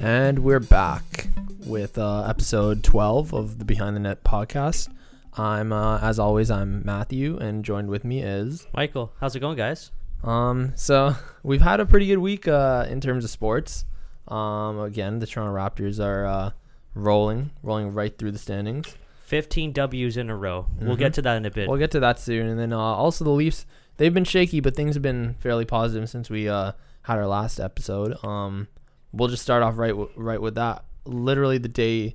And we're back with uh, episode 12 of the Behind the Net podcast. I'm, uh, as always, I'm Matthew, and joined with me is. Michael, how's it going, guys? Um, so we've had a pretty good week uh, in terms of sports. Um, again, the Toronto Raptors are uh, rolling, rolling right through the standings. 15 W's in a row. We'll Mhm. get to that in a bit. We'll get to that soon, and then uh, also the Leafs. They've been shaky, but things have been fairly positive since we uh, had our last episode. Um, we'll just start off right w- right with that. Literally the day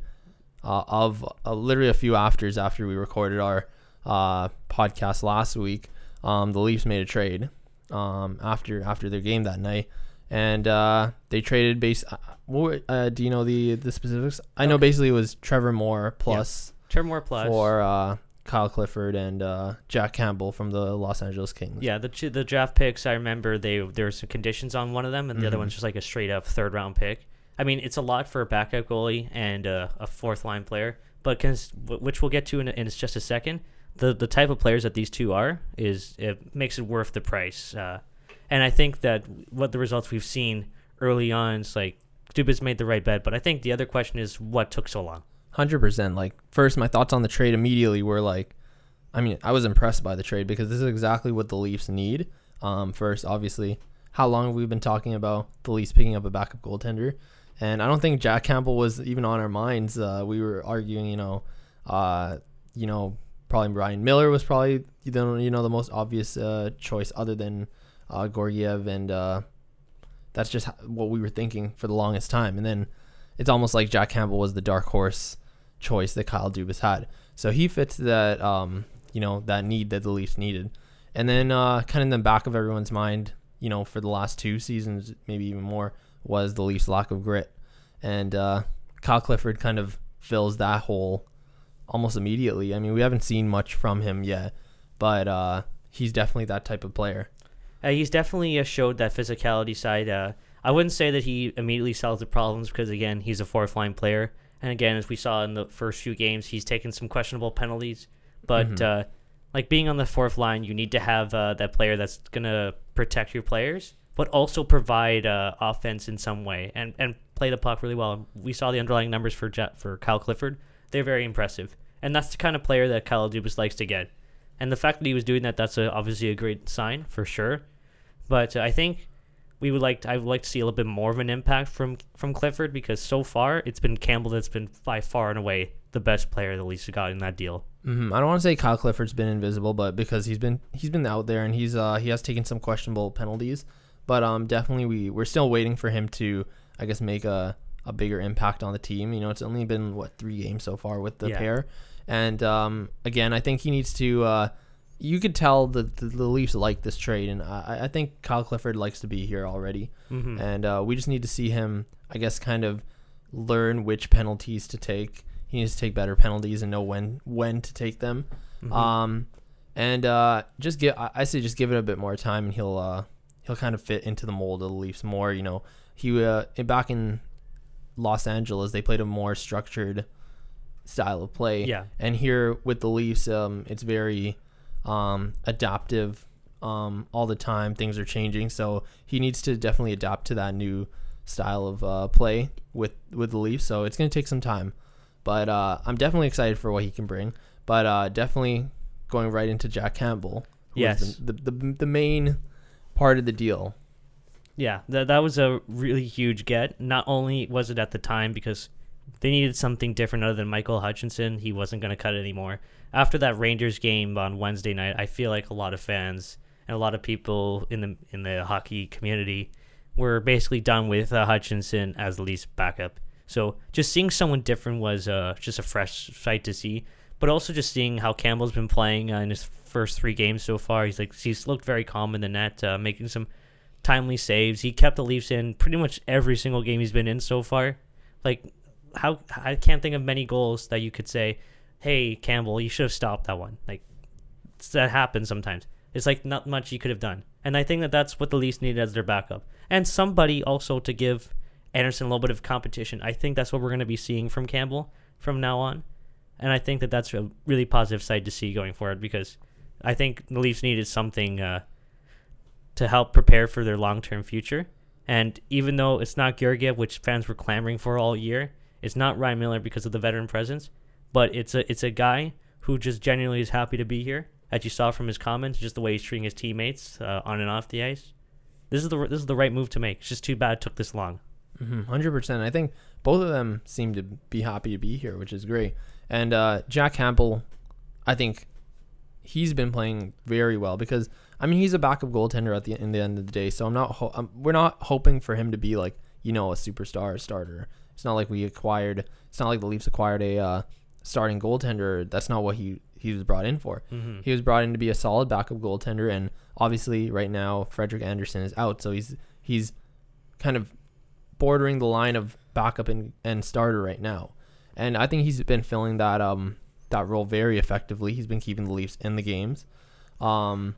uh, of uh, literally a few afters after we recorded our uh, podcast last week, um, the Leafs made a trade um, after after their game that night, and uh, they traded base. Uh, what, were- uh, do you know the the specifics? I know basically it was Trevor Moore plus Trevor Moore plus. for uh, Kyle Clifford and uh, Jack Campbell from the Los Angeles Kings. Yeah, the the draft picks. I remember they there were some conditions on one of them, and the other Mhm. one's just like a straight up third round pick. I mean, it's a lot for a backup goalie and uh, a fourth line player, but cons- which we'll get to in, in just a second. The the type of players that these two are is it makes it worth the price. Uh, and I think that what the results we've seen early on is like Dubas made the right bet, but I think the other question is what took so long. Hundred percent. Like first, my thoughts on the trade immediately were like, I mean, I was impressed by the trade because this is exactly what the Leafs need. Um, first, obviously, how long have we been talking about the Leafs picking up a backup goaltender? And I don't think Jack Campbell was even on our minds. Uh, we were arguing, you know, uh, you know, probably Ryan Miller was probably the you know the most obvious uh, choice other than uh, Georgiev, and uh, that's just what we were thinking for the longest time. And then it's almost like Jack Campbell was the dark horse choice that Kyle Dubas had. So he fits that um, you know, that need that the Leafs needed. And then uh, kind of in the back of everyone's mind, you know, for the last two seasons, maybe even more, was the Leafs' lack of grit. And uh, Kyle Clifford kind of fills that hole almost immediately. I mean, we haven't seen much from him yet, but uh, he's definitely that type of player. Uh, he's definitely uh, showed that physicality side. Uh, I wouldn't say that he immediately solves the problems because again he's a fourth line player, and again as we saw in the first few games, he's taken some questionable penalties. But Mhm. uh, like being on the fourth line, you need to have uh, that player that's gonna protect your players, but also provide uh, offense in some way and and play the puck really well. We saw the underlying numbers for Ja- for Kyle Clifford; they're very impressive, and that's the kind of player that Kyle Dubas likes to get. And the fact that he was doing that, that's a, obviously a great sign for sure. But I think we would like to, I would like to see a little bit more of an impact from from Clifford because so far it's been Campbell that's been by far and away the best player the Leafs have got in that deal. hmm I don't want to say Kyle Clifford's been invisible, but because he's been he's been out there and he's uh he has taken some questionable penalties, but um definitely we we're still waiting for him to I guess make a a bigger impact on the team. You know, it's only been what three games so far with the Yeah. pair, and um again I think he needs to. uh you could tell that the, the Leafs like this trade, and I, I think Kyle Clifford likes to be here already. Mm-hmm. and uh, we just need to see him, I guess, kind of learn which penalties to take. He needs to take better penalties and know when when to take them. Mm-hmm. Um, and uh, just give I I say just give it a bit more time, and he'll uh, he'll kind of fit into the mold of the Leafs more. You know, he uh, back in Los Angeles, they played a more structured style of play. Yeah. And here with the Leafs, um, it's very um, adaptive um, all the time. Things are changing, so he needs to definitely adapt to that new style of uh, play with with the Leafs. So it's gonna take some time, but uh, I'm definitely excited for what he can bring. But uh, definitely going right into Jack Campbell. Yes. the, the the the main part of the deal. Yeah, that that was a really huge get. Not only was it at the time because they needed something different other than Michael Hutchinson, he wasn't going to cut it anymore. After that Rangers game on Wednesday night, I feel like a lot of fans and a lot of people in the in the hockey community were basically done with uh, Hutchinson as the Leafs backup. So just seeing someone different was uh, just a fresh sight to see. But also just seeing how Campbell's been playing uh, in his first three games so far, he's like he's looked very calm in the net, uh, making some timely saves. He kept the Leafs in pretty much every single game he's been in so far. Like how I can't think of many goals that you could say, "Hey Campbell, you should have stopped that one." Like that happens sometimes. It's like not much you could have done, and I think that that's what the Leafs needed as their backup, and somebody also to give Andersen a little bit of competition. I think that's what we're going to be seeing from Campbell from now on. and I think that that's a really positive side to see going forward because I think the Leafs needed something uh, to help prepare for their long term future. And even though it's not Georgiev, which fans were clamoring for all year, it's not Ryan Miller because of the veteran presence, but it's a it's a guy who just genuinely is happy to be here. As you saw from his comments, just the way he's treating his teammates uh, on and off the ice. This is the this is the right move to make. It's just too bad it took this long. 100 mm-hmm. percent. I think both of them seem to be happy to be here, which is great. And uh, Jack Campbell, I think he's been playing very well because I mean he's a backup goaltender at the in the end of the day. So I'm not ho- I'm, we're not hoping for him to be like you know a superstar starter. It's not like we acquired. It's not like the Leafs acquired a uh, starting goaltender. That's not what he he was brought in for. Mm-hmm. He was brought in to be a solid backup goaltender, and obviously right now Frederik Andersen is out, so he's he's kind of bordering the line of backup and, and starter right now. And I think he's been filling that um that role very effectively. He's been keeping the Leafs in the games. Um,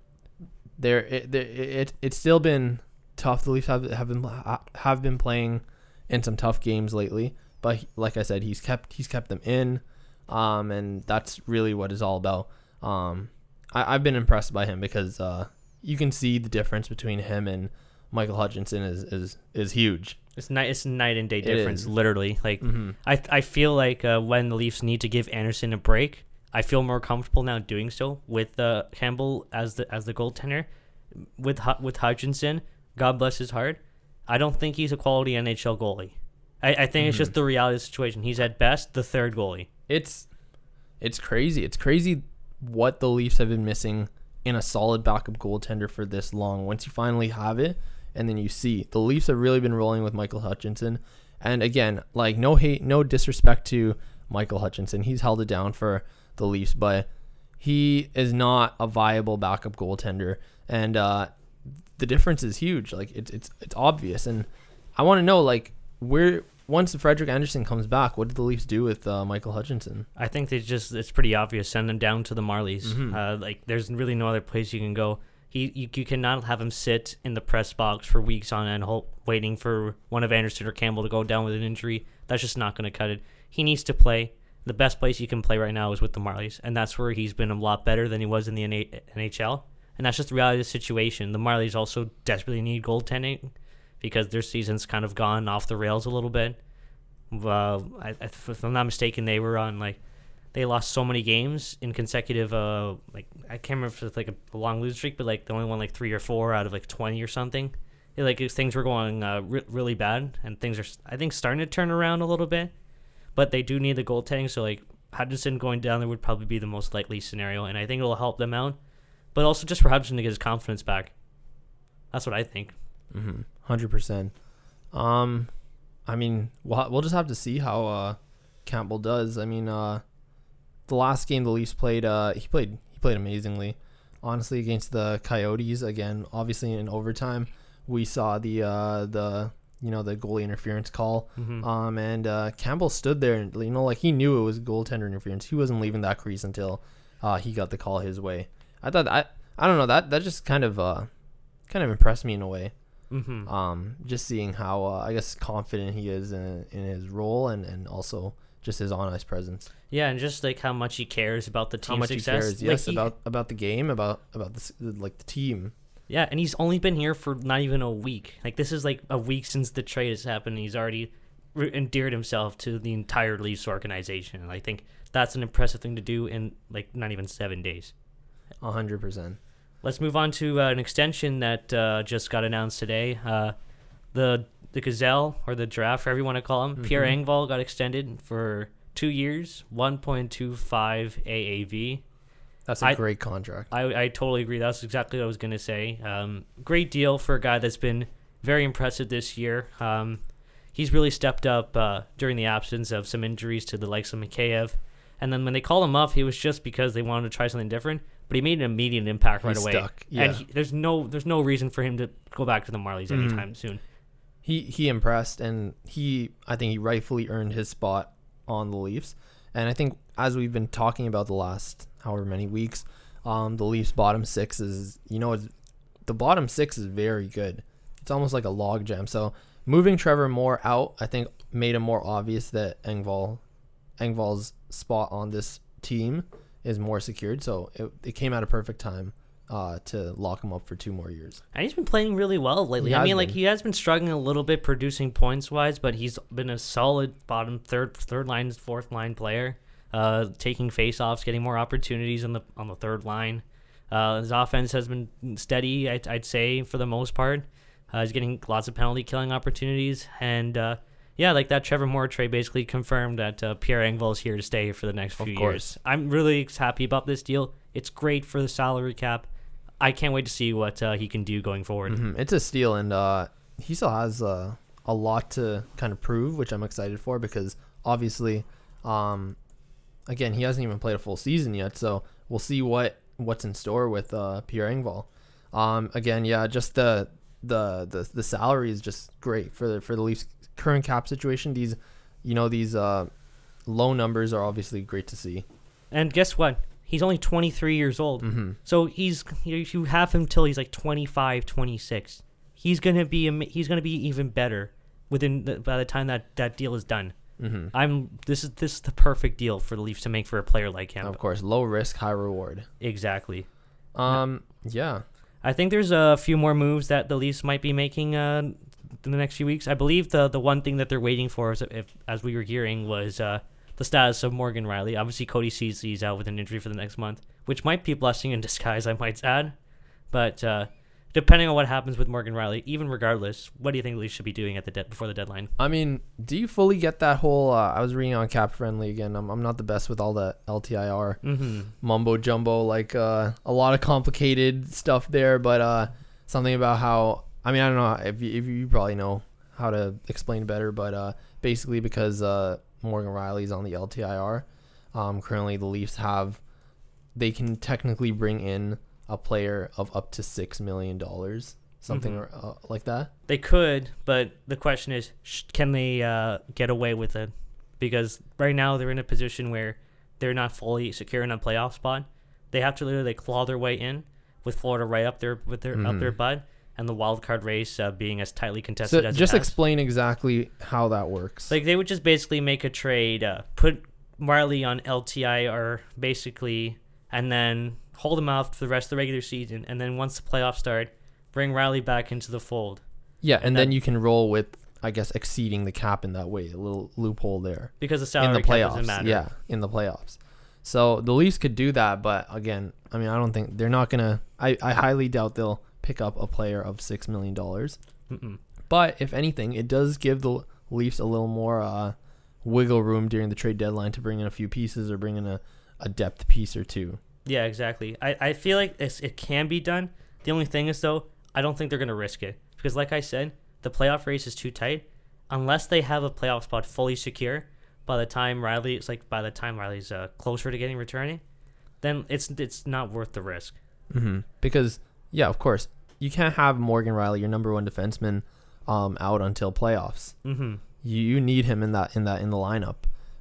there it, it, it it's still been tough. The Leafs have have been have been playing in some tough games lately, but like I said, he's kept he's kept them in um, and that's really what it's all about. Um, I, have been impressed by him because uh, you can see the difference between him and Michael Hutchinson is is is huge. It's night it's night and day difference, literally. Like mm-hmm. I I feel like uh, when the Leafs need to give Andersen a break, I feel more comfortable now doing so with uh, Campbell as the as the goaltender. With with Hutchinson, God bless his heart, I don't think he's a quality NHL goalie. I, I think mm-hmm. it's just the reality of the situation. He's at best the third goalie it's it's crazy. It's crazy what the Leafs have been missing in a solid backup goaltender for this long. Once you finally have it, and then you see the Leafs have really been rolling with Michael Hutchinson. And again, like no hate, no disrespect to Michael Hutchinson. He's held it down for the Leafs, but he is not a viable backup goaltender. And uh, the difference is huge. Like it's it's it's obvious. And I want to know like where once Frederik Andersen comes back, what did the Leafs do with uh, Michael Hutchinson? I think they just it's pretty obvious send him down to the Marlies. Mm-hmm. Uh, like there's really no other place you can go. He you, you cannot have him sit in the press box for weeks on end, hope, waiting for one of Andersen or Campbell to go down with an injury. That's just not going to cut it. He needs to play. The best place he can play right now is with the Marlies, and that's where he's been a lot better than he was in the NHL. And that's just the reality of the situation. The Marlies also desperately need goaltending because their season's kind of gone off the rails a little bit. Uh, I, if I'm not mistaken, they were on like they lost so many games in consecutive. Uh, like I can't remember if it's like a, a long losing streak, but like they only won like three or four out of like 20 or something. It, like things were going uh, re- really bad, and things are I think starting to turn around a little bit. But they do need the goaltending, so like Hutchinson going down there would probably be the most likely scenario, and I think it'll help them out. But also just for Hutchinson to get his confidence back. That's what I think. Mm-hmm. Hundred percent. Um, I mean, we'll we'll just have to see how uh, Campbell does. I mean, uh, the last game the Leafs played, uh, he played he played amazingly. Honestly, against the Coyotes again, obviously in overtime, we saw the uh, the you know the goalie interference call. Mm-hmm. Um, and uh, Campbell stood there and you know like he knew it was goaltender interference. He wasn't leaving that crease until uh, he got the call his way. I thought I I don't know that that just kind of uh, kind of impressed me in a way. Mm-hmm. Um, just seeing how uh, I guess confident he is in, in his role and, and also just his on ice presence. Yeah, and just like how much he cares about the team how much success. He cares, yes, like about about the game, about about the like the team. Yeah, and he's only been here for not even a week. Like this is like a week since the trade has happened. he's already re- endeared himself to the entire Leafs organization, and I think that's an impressive thing to do in like not even seven days. A hundred percent. Let's move on to uh, an extension that uh, just got announced today. Uh, the the Gazelle or the Draft, whatever you want to call him, mm-hmm. Pierre Engvall got extended for two years, 1.25 AAV. That's a I, great contract. I, I totally agree. That's exactly what I was going to say. Um, great deal for a guy that's been very impressive this year. Um, he's really stepped up uh, during the absence of some injuries to the likes of Mikheyev. And then when they called him up, he was just because they wanted to try something different but he made an immediate impact right He's away. Stuck. Yeah. And he, there's no there's no reason for him to go back to the Marlies mm-hmm. anytime soon. He he impressed, and he I think he rightfully earned his spot on the Leafs. And I think as we've been talking about the last however many weeks, um, the Leafs bottom six is you know the bottom six is very good. It's almost like a log jam. So moving Trevor Moore out, I think made it more obvious that Engvall Engvall's spot on this team is more secured. So it, it came at a perfect time uh, to lock him up for two more years. And he's been playing really well lately. He I mean, like he has been struggling a little bit producing points wise, but he's been a solid bottom third, third line, fourth line player. Uh, taking faceoffs, getting more opportunities on the on the third line. Uh, his offense has been steady, I'd, I'd say, for the most part. Uh, he's getting lots of penalty killing opportunities, and uh, yeah, like that Trevor Moore trade basically confirmed that uh, Pierre Engvall is here to stay for the next Of few course. years. I'm really happy about this deal. It's great for the salary cap. I can't wait to see what uh, he can do going forward. Mhm. It's a steal, and uh, he still has uh, a lot to kind of prove, which I'm excited for because obviously, um, again, he hasn't even played a full season yet, so we'll see what what's in store with uh, Pierre Engvall. Um, again, yeah, just the the the the salary is just great for the for the Leafs current cap situation. These, you know, these uh, low numbers are obviously great to see. And guess what? He's only 23 years old. Mm-hmm. So he's you have him till he's like 25, 26. He's going to be he's to be even better within the, by the time that that deal is done. Mm-hmm. I'm this is this is the perfect deal for the Leafs to make for a player like him. Of course, low risk, high reward. Exactly. Um, yeah. I think there's a few more moves that the Leafs might be making uh, in the next few weeks. I believe the the one thing that they're waiting for, is if as we were hearing, was uh, the status of Morgan Rielly. Obviously, Cody is out with an injury for the next month, which might be a blessing in disguise, I might add. But uh, depending on what happens with Morgan Rielly, even regardless, what do you think the Leafs should be doing at the de- before the deadline? I mean, do you fully get that whole? Uh, I was reading on CapFriendly again. I'm, I'm not the best with all the LTIR Mm-hmm. mumbo jumbo, like uh, a lot of complicated stuff there. But uh, something about how I mean, I don't know if you, if you probably know how to explain better, but uh, basically because uh, Morgan Rielly's on the LTIR, um, currently the Leafs have they can technically bring in a player of up to six million dollars, something Mhm. or, uh, like that. They could, but the question is, sh- can they uh, get away with it? Because right now they're in a position where they're not fully secure in a playoff spot. They have to literally claw their way in, with Florida right up there with their up Mhm. their butt, and the wild card race uh, being as tightly So contested as just explain exactly how that works. Like they would just basically make a trade, uh, put Marley on LTIR basically, and then hold him out for the rest of the regular season, and then once the playoffs start, bring Rielly back into the fold. yeah, and, and then that- you can roll with, I guess, exceeding the cap in that way. A little loophole there Because the salary in the playoffs. doesn't matter. Yeah, in the playoffs. So the Leafs could do that, but again, I mean, I don't think they're not gonna. I, I highly doubt they'll pick up a player of six million dollars. Mm-mm. But if anything, it does give the Leafs a little more uh, wiggle room during the trade deadline to bring in a few pieces or bring in a, a depth piece or two. Yeah, exactly. I, I feel like it's, it can be done. The only thing is, though, I don't think they're going to risk it. Because, like I said, the playoff race is too tight. Unless they have a playoff spot fully secure by the time Rielly, it's like by the time Rielly's uh, closer to getting returning, then it's it's not worth the risk. Mm-hmm. Because yeah, of course, you can't have Morgan Rielly, your number one defenseman, um, out until playoffs. Mm-hmm. You, you need him in that in that in the lineup,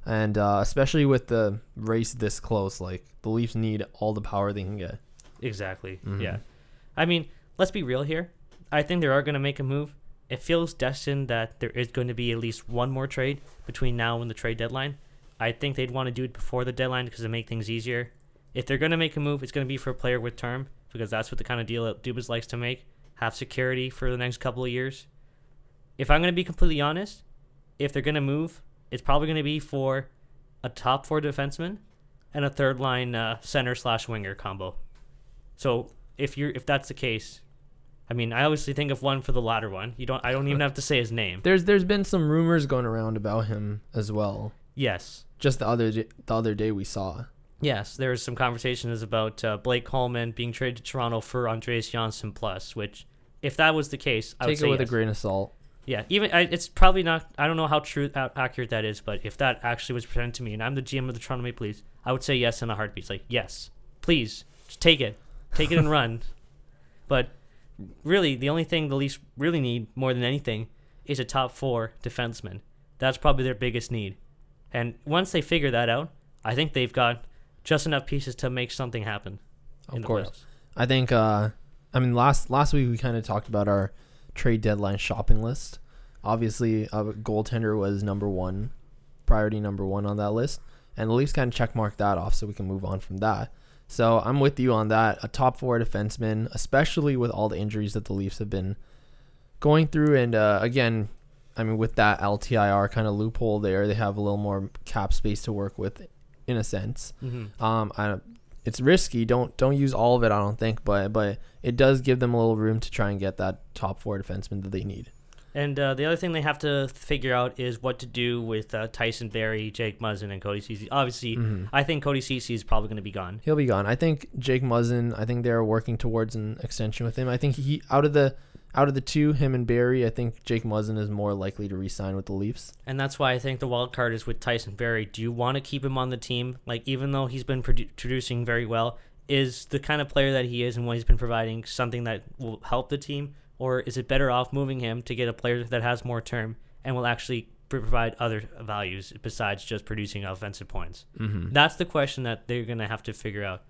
and uh, especially with the race this close, like the Leafs need all the power they can get. Exactly. Mhm. Yeah. I mean, let's be real here. I think they are going to make a move. It feels destined that there is going to be at least one more trade between now and the trade deadline. I think they'd want to do it before the deadline because it make things easier. If they're going to make a move, it's going to be for a player with term because that's what the kind of deal that Dubas likes to make. Have security for the next couple of years. If I'm going to be completely honest, if they're going to move, it's probably going to be for a top four defenseman and a third line uh, center slash winger combo. So if you're if that's the case, I mean, I obviously think of one for the latter one. You don't. I don't even have to say his name. There's there's been some rumors going around about him as well. Yes, Just the other the other day we saw. Yes. There was some conversations about uh, Blake Coleman being traded to Toronto for Andreas Johnsson plus. Which, if that was the case, I would Take say it with yes. a grain of salt. Yeah, even I, it's probably not. I don't know how true how accurate that is, but if that actually was presented to me, and I'm the GM of the Toronto Maple Leafs, I would say yes in a heartbeat. It's like yes, please, just take it, take it and run. But really, the only thing the Leafs really need more than anything is a top four defenseman. That's probably their biggest need. And once they figure that out, I think they've got just enough pieces to make something happen. Of course. playoffs. I think uh I mean last last week we kind of talked about our trade deadline shopping list. Obviously, a goaltender was number 1 priority number one on that list, and the Leafs kind of check mark that off so we can move on from that. So I'm with you on that. A top four defenseman, especially with all the injuries that the Leafs have been going through, and uh, again, I mean with that LTIR kind of loophole there, they have a little more cap space to work with, in a sense. Mm-hmm. Um, I, it's risky. Don't don't use all of it. I don't think, but but it does give them a little room to try and get that top four defenseman that they need. And uh, the other thing they have to figure out is what to do with uh, Tyson Barrie, Jake Muzzin, and Cody Ceci. Obviously, Mhm. I think Cody Ceci is probably going to be gone. He'll be gone. I think Jake Muzzin. I think they're working towards an extension with him. I think he out of the out of the two, him and Barrie. I think Jake Muzzin is more likely to re-sign with the Leafs. And that's why I think the wild card is with Tyson Barrie. Do you want to keep him on the team? Like, even though he's been produ- producing very well, is the kind of player that he is and what he's been providing something that will help the team? Or is it better off moving him to get a player that has more term and will actually provide other values besides just producing offensive points? Mm-hmm. That's the question that they're going to have to figure out.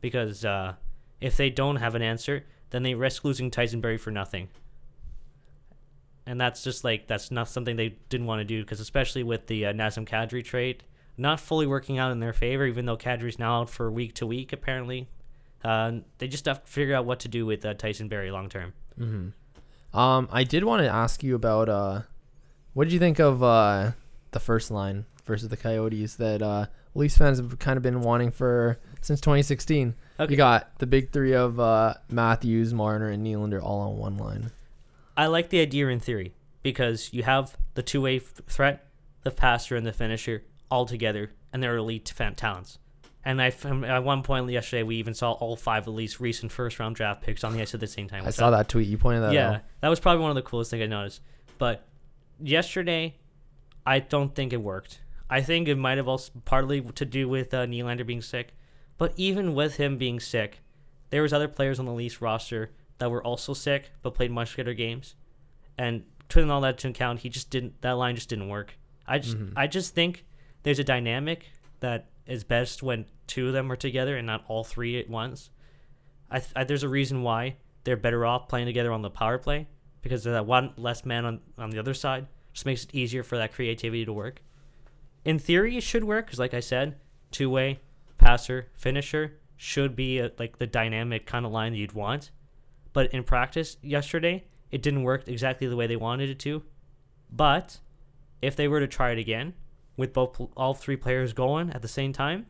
Because uh, if they don't have an answer, then they risk losing Tyson Barrie for nothing. And that's just like, that's not something they didn't want to do, because especially with the uh, Nazem Kadri trade, not fully working out in their favor, even though Kadri's now out for week to week, apparently. Uh, they just have to figure out what to do with uh, Tyson Barrie long term. Mm-hmm. Um, I did want to ask you about uh, what did you think of uh the first line versus the Coyotes that uh Leafs fans have kind of been wanting for since 2016. Okay. You got the big three of uh Matthews, Marner, and Nylander all on one line. I like the idea in theory because you have the two way f- threat, the passer, and the finisher all together, and they're elite fan talents. And I, at one point yesterday, we even saw all five of Leafs' recent first round draft picks on the ice at the same time. I saw that tweet. You pointed that out. yeah, out. that was probably one of the coolest things I noticed. But yesterday, I don't think it worked. I think it might have also partly to do with uh, Nylander being sick. But even with him being sick, there was other players on the Leafs roster that were also sick but played much better games. And putting all that to account, he just didn't. That line just didn't work. I just, Mhm. I just think there's a dynamic that is best when two of them are together and not all three at once. I, th- I there's a reason why they're better off playing together on the power play because of that one less man on, on the other side just makes it easier for that creativity to work. In theory, it should work because, like I said, two way passer finisher should be a, like the dynamic kind of line that you'd want. But in practice yesterday, it didn't work exactly the way they wanted it to. But if they were to try it again with both all three players going at the same time,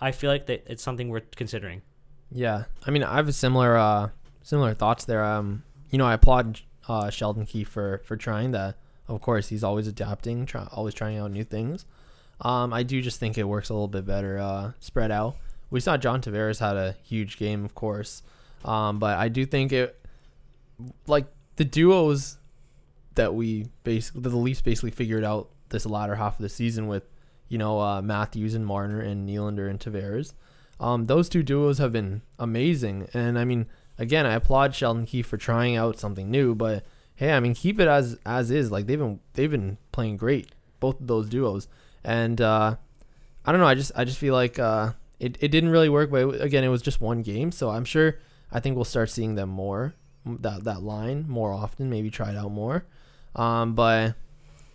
I feel like that it's something worth considering. Yeah, I mean, I have a similar uh similar thoughts there. Um, you know, I applaud uh Sheldon Keefe for for trying that. Of course, he's always adapting, try, always trying out new things. Um, I do just think it works a little bit better uh spread out. We saw John Tavares had a huge game, of course, um, but I do think it like the duos that we basically the Leafs basically figured out this latter half of the season with, you know, uh, Matthews and Marner and Nylander and Tavares. Um, those two duos have been amazing, and I mean, again, I applaud Sheldon Keefe for trying out something new. But hey, I mean, keep it as as is. Like they've been they've been playing great, both of those duos, and uh, I don't know. I just I just feel like uh, it it didn't really work. But again, it was just one game, so I'm sure I think we'll start seeing them more that that line more often. Maybe try it out more. Um, but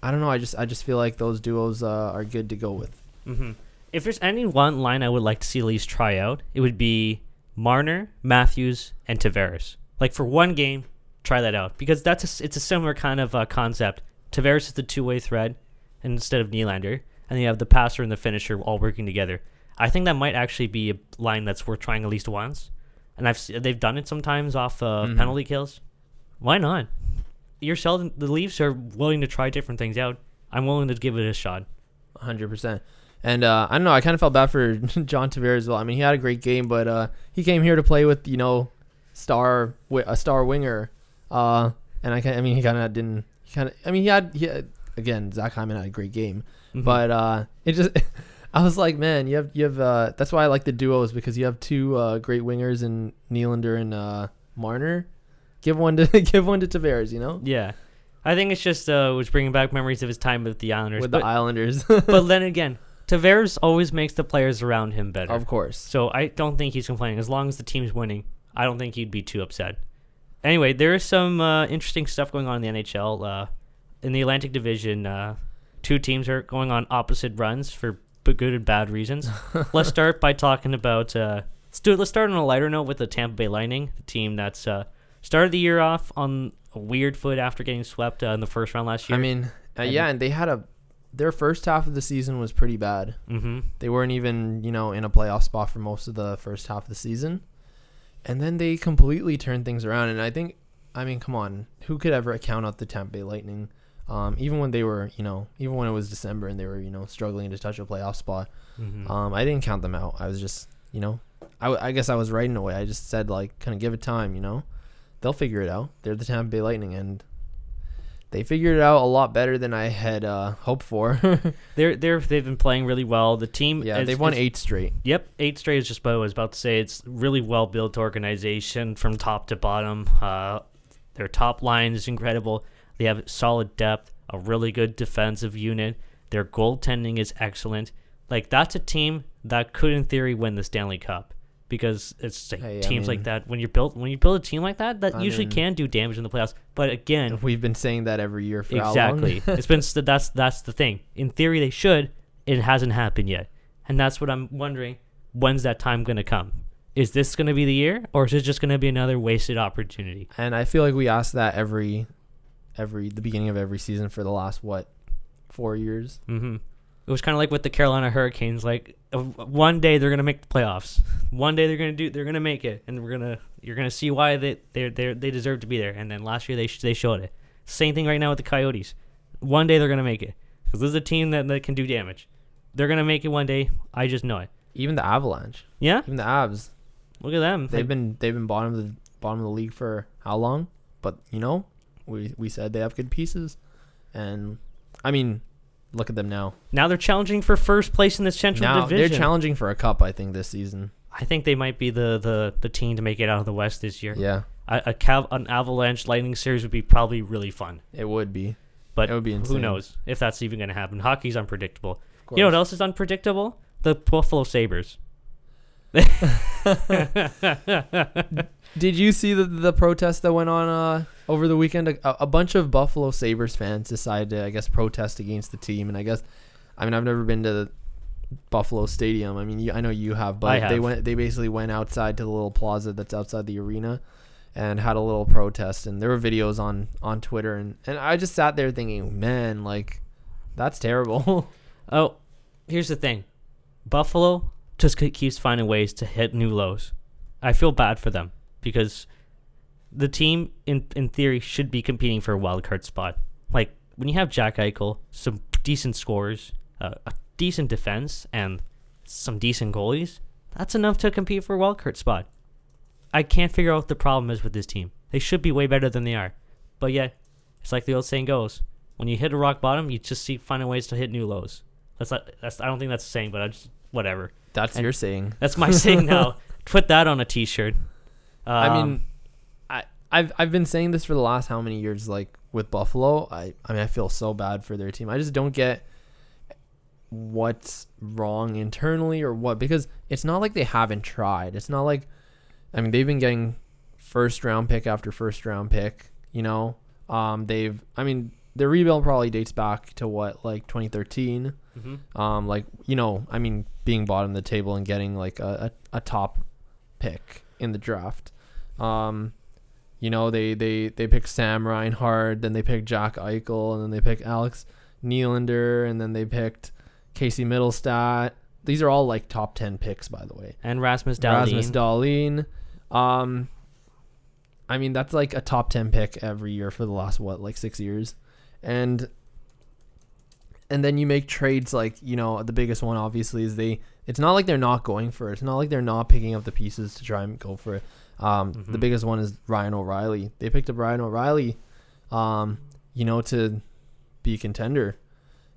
I don't know. I just I just feel like those duos uh, are good to go with. hmm If there's any one line I would like to see Leafs try out, it would be Marner, Matthews, and Tavares. Like for one game, try that out because that's a, it's a similar kind of uh, concept. Tavares is the two-way thread instead of Nylander, and you have the passer and the finisher all working together. I think that might actually be a line that's worth trying at least once, and I've they've done it sometimes off uh, Mhm. penalty kills. Why not? You're Sheldon. The Leafs are willing to try different things out. I'm willing to give it a shot. hundred percent. And uh, I don't know. I kind of felt bad for John Tavares as well. I mean, he had a great game, but uh, he came here to play with you know star wi- a star winger. Uh, and I, I mean, he kind of didn't. He kind of. I mean, he had, he had again. Zach Hyman had a great game, Mhm. but uh, it just. I was like, man, you have you have. Uh, that's why I like the duos because you have two uh, great wingers in Nylander and uh, Marner. Give one to give one to Tavares. You know, Yeah, I think it's just uh, was bringing back memories of his time with the Islanders. with but, the Islanders, but then again, Tavares always makes the players around him better. of course. So I don't think he's complaining. As long as the team's winning, I don't think he'd be too upset. Anyway, there is some uh, interesting stuff going on in the NHL. Uh, in the Atlantic Division, uh, two teams are going on opposite runs for good and bad reasons. let's start by talking about. Uh, let's do. Let's start on a lighter note with the Tampa Bay Lightning, the team that's uh, started the year off on a weird foot after getting swept uh, in the first round last year. I mean, uh, And- yeah, and they had a their first half of the season was pretty bad. mm-hmm. They weren't even, you know, in a playoff spot for most of the first half of the season. And then they completely turned things around. And I think, I mean, come on, who could ever count out the Tampa Bay Lightning? Um, even when they were, you know, even when it was December and they were, you know, struggling to touch a playoff spot, Mm-hmm. um, I didn't count them out. I was just, you know, I, w- I guess I was right in a way. I just said, like, kind of give it time, you know? They'll figure it out. They're the Tampa Bay Lightning, and they figured it out a lot better than I had uh, hoped for. they're they're they've been playing really well. The team, yeah, is- they've won is- eight straight. Yep, eight straight is just what I was about to say. It's really well built organization from top to bottom. Uh, their top line is incredible. They have solid depth, a really good defensive unit. Their goaltending is excellent. Like that's a team that could, in theory, win the Stanley Cup because it's like Hey, I teams like that. When you build when you build a team like that, that I usually mean- can do damage in the playoffs. But again, We've been saying that every year for? Exactly. it's been that's that's the thing. In theory, they should. It hasn't happened yet, and that's what I'm wondering. When's that time gonna come? Is this gonna be the year, or is it just gonna be another wasted opportunity? and I feel like we ask that every, every the beginning of every season for the last what, four years. hmm It was kind of like with the Carolina Hurricanes. Like uh, one day they're gonna make the playoffs. One day they're gonna do. They're gonna make it, and we're gonna you're gonna see why they they they they deserve to be there. And then last year they sh- they showed it. Same thing right now with the Coyotes. One day they're gonna make it because this is a team that, that can do damage. They're gonna make it one day. I just know it. Even the Avalanche, Yeah, even the Avs, look at them. they've been they've been bottom of the bottom of the league for how long? But you know, we we said they have good pieces, and I mean, look at them now. now they're challenging for first place in the Central Now Division. they're challenging for a cup. I think this season. I think they might be the, the, the team to make it out of the West this year. Yeah, A, a Cav- an Avalanche Lightning series would be probably really fun, it would be. but It would be who knows if that's even going to happen? Hockey's unpredictable. You know what else is unpredictable? The Buffalo Sabres. Did you see the the protest that went on uh, over the weekend? A, a bunch of Buffalo Sabres fans decided to, I guess, protest against the team, and I guess, I mean, I've never been to the Buffalo Stadium. I mean, you, I know you have, but I they went. They basically went outside to the little plaza that's outside the arena, and had a little protest. And there were videos on on Twitter, and and I just sat there thinking, man, like, that's terrible. Oh, here's the thing Buffalo just keeps finding ways to hit new lows. I feel bad for them because the team, in, in theory, should be competing for a wild card spot. Like, when you have Jack Eichel, some decent scores, uh, a decent defense, and some decent goalies, that's enough to compete for a wild card spot. I can't figure out what the problem is with this team. They should be way better than they are. But yet, it's like the old saying goes when you hit a rock bottom, you just see finding ways to hit new lows. That's not. That's. I don't think that's the saying, but I just whatever. that's And- your saying. That's my saying now. Put that on a T-shirt. I Um, mean, I I've I've been saying this for the last how many years? Like with Buffalo, I I mean I feel so bad for their team. I just don't get what's wrong internally or what because it's not like they haven't tried. It's not like I mean they've been getting first round pick after first round pick. You know, um, they've I mean their rebuild probably dates back to what like 2013 mhm. um, like you know, I mean, being bottom of the table and getting like a, a, a top pick in the draft. Um, you know, they they they pick Sam Reinhart, then they pick Jack Eichel, and then they pick Alex Nylander, and then they picked Casey Mittelstadt. These are all like top ten picks, by the way. and Rasmus Dahlin. Rasmus Dahlin. Um, I mean, that's like a top 10 pick every year for the last, what, like six years. And, and then you make trades like, you know, the biggest one obviously is they, it's not like they're not going for it. It's not like they're not picking up the pieces to try and go for it. Um, The Mhm. biggest one is Ryan O'Reilly. They picked up Ryan O'Reilly, um, you know, to be a contender.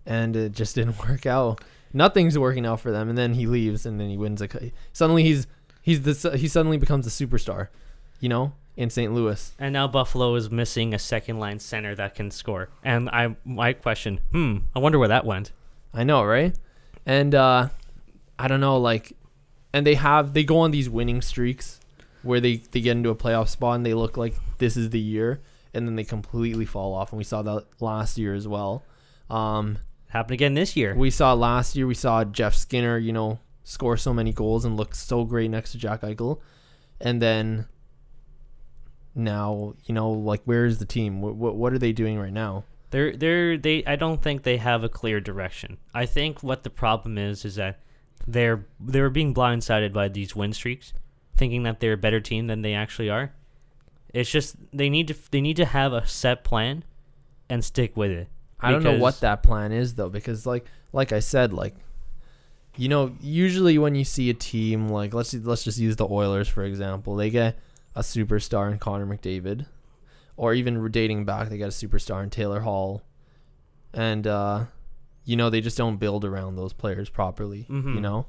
And it just didn't work out. Nothing's working out for them. And then he leaves and then he wins a, suddenly he's, he's the, he suddenly becomes a superstar, you know, in St. Louis. And now Buffalo is missing a second line center that can score. And I my question, hmm, I wonder where that went. I know, right? And uh I don't know, like and they have they go on these winning streaks where they, they get into a playoff spot and they look like this is the year and then they completely fall off and we saw that last year as well. Um Happened again this year. We saw last year. We saw Jeff Skinner, you know, score so many goals and look so great next to Jack Eichel, and then now you know, like, where is the team? What what, what are they doing right now? They're they're they. I don't think they have a clear direction. I think what the problem is is that they're they're being blindsided by these win streaks, thinking that they're a better team than they actually are. It's just they need to they need to have a set plan, and stick with it. I don't know what that plan is though, because like like I said, like you know, usually when you see a team like let's let's just use the Oilers for example, they get a superstar in Connor McDavid, or even dating back, they get a superstar in Taylor Hall, and uh, you know they just don't build around those players properly. You Mhm. know,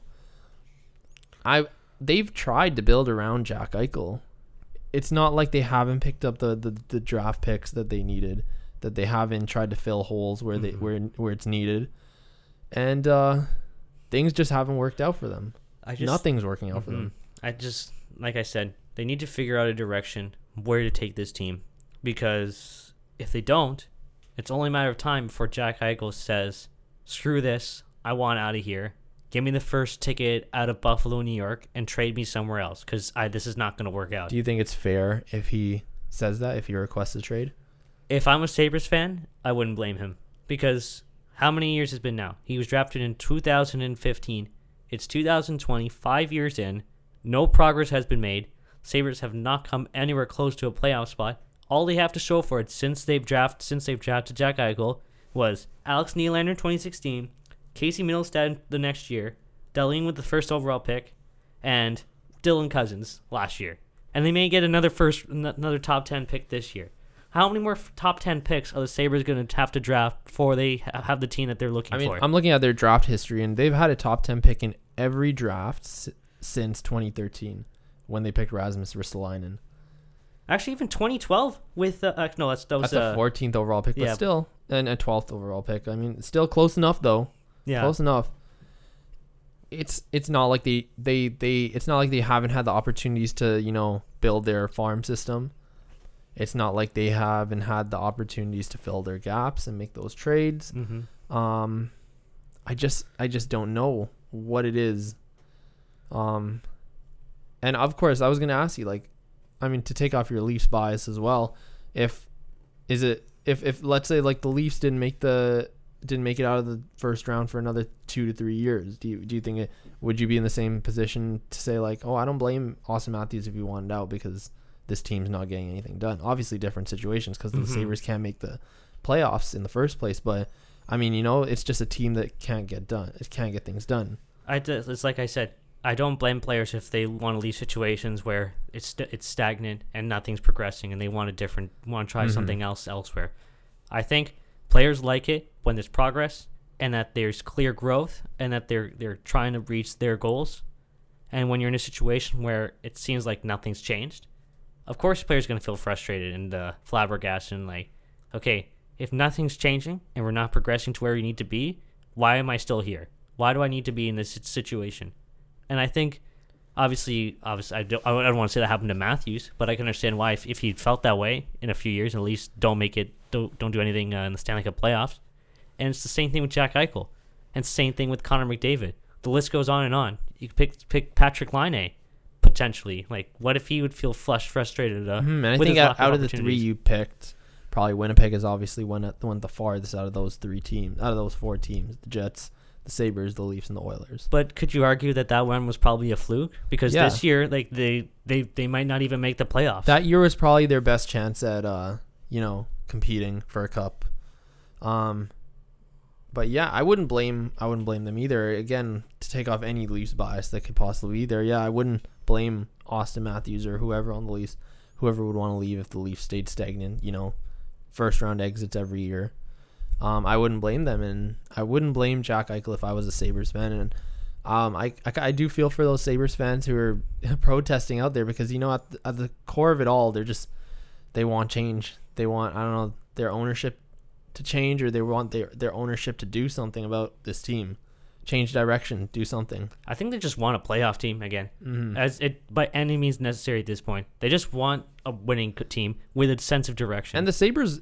I they've tried to build around Jack Eichel. It's not like they haven't picked up the, the, the draft picks that they needed, that they haven't tried to fill holes where they Mhm. where where it's needed, and uh, things just haven't worked out for them. I just Nothing's working out for Mhm. them. I just like I said, they need to figure out a direction where to take this team because if they don't, it's only a matter of time before Jack Eichel says, "Screw this, I want out of here. Give me the first ticket out of Buffalo, New York, and trade me somewhere else because I this is not going to work out." Do you think it's fair if he says that if he requests a trade? if I'm a Sabres fan, I wouldn't blame him because how many years has been now? He was drafted in 2015. It's 2020, five years in. No progress has been made. Sabres have not come anywhere close to a playoff spot. All they have to show for it since they've drafted since they've drafted Jack Eichel was Alex Nylander in 2016, Casey Mittelstadt the next year, Dahlin with the first overall pick, and Dylan Cozens last year. And they may get another first another top 10 pick this year. How many more f- top 10 picks are the Sabres going to have to draft before they ha- have the team that they're looking I mean, for? I'm looking at their draft history, and they've had a top ten pick in every draft s- since 2013 when they picked Rasmus Ristolainen. Actually, even 2012 with uh, uh, no, that's that was That's uh, a 14th overall pick, but yeah. still, and a 12th overall pick. I mean, still close enough though. Yeah. Close enough. It's it's not like they they they it's not like they haven't had the opportunities to you know build their farm system. It's not like they haven't had the opportunities to fill their gaps and make those trades. hmm Um, I just I just don't know what it is. Um, and of course I was gonna ask you like, I mean to take off your Leafs bias as well. If is it if if let's say like the Leafs didn't make the didn't make it out of the first round for another two to three years, do you do you think it would you be in the same position to say like, oh I don't blame Auston Matthews if he wanted out because this team's not getting anything done. Obviously different situations because Mhm. the Sabres can't make the playoffs in the first place, but I mean, you know, it's just a team that can't get done. It can't get things done. I it's like I said, I don't blame players if they want to leave situations where it's st- it's stagnant and nothing's progressing, and they want a different want to try Mhm. something else elsewhere. I think players like it when there's progress and that there's clear growth and that they're they're trying to reach their goals. And when you're in a situation where it seems like nothing's changed, of course, players going to feel frustrated and uh, flabbergasted and like, okay, if nothing's changing and we're not progressing to where we need to be, why am I still here? Why do I need to be in this situation? And I think, obviously, obviously, I don't, I don't want to say that happened to Matthews, but I can understand why if, if he felt that way in a few years, at least don't make it, don't don't do anything uh, in the Stanley Cup playoffs. And it's the same thing with Jack Eichel, and same thing with Connor McDavid. The list goes on and on. You could pick pick Patrik Laine potentially. Like, what if he would feel flushed, frustrated? Uh, Mhm, And I think out, of out of the three you picked, probably Winnipeg is obviously one at the one the farthest out of those three teams, out of those four teams: the Jets, the Sabres, the Leafs, and the Oilers. But could you argue that that one was probably a fluke? Because Yeah. this year, like they, they they might not even make the playoffs. That year was probably their best chance at, uh, you know, competing for a cup. Um, but yeah, I wouldn't blame I wouldn't blame them either. Again, to take off any Leafs bias that could possibly be there, yeah, I wouldn't blame Auston Matthews or whoever on the Leafs, whoever would want to leave if the Leafs stayed stagnant. You know, first round exits every year. Um, I wouldn't blame them, and I wouldn't blame Jack Eichel if I was a Sabres fan. And um, I, I, I do feel for those Sabres fans who are protesting out there because you know at the, at the core of it all, they're just they want change. They want I don't know their ownership to change, or they want their their ownership to do something about this team, change direction, do something. I think they just want a playoff team again, Mm-hmm. as it by any means necessary at this point. They just want a winning team with a sense of direction. And the Sabres,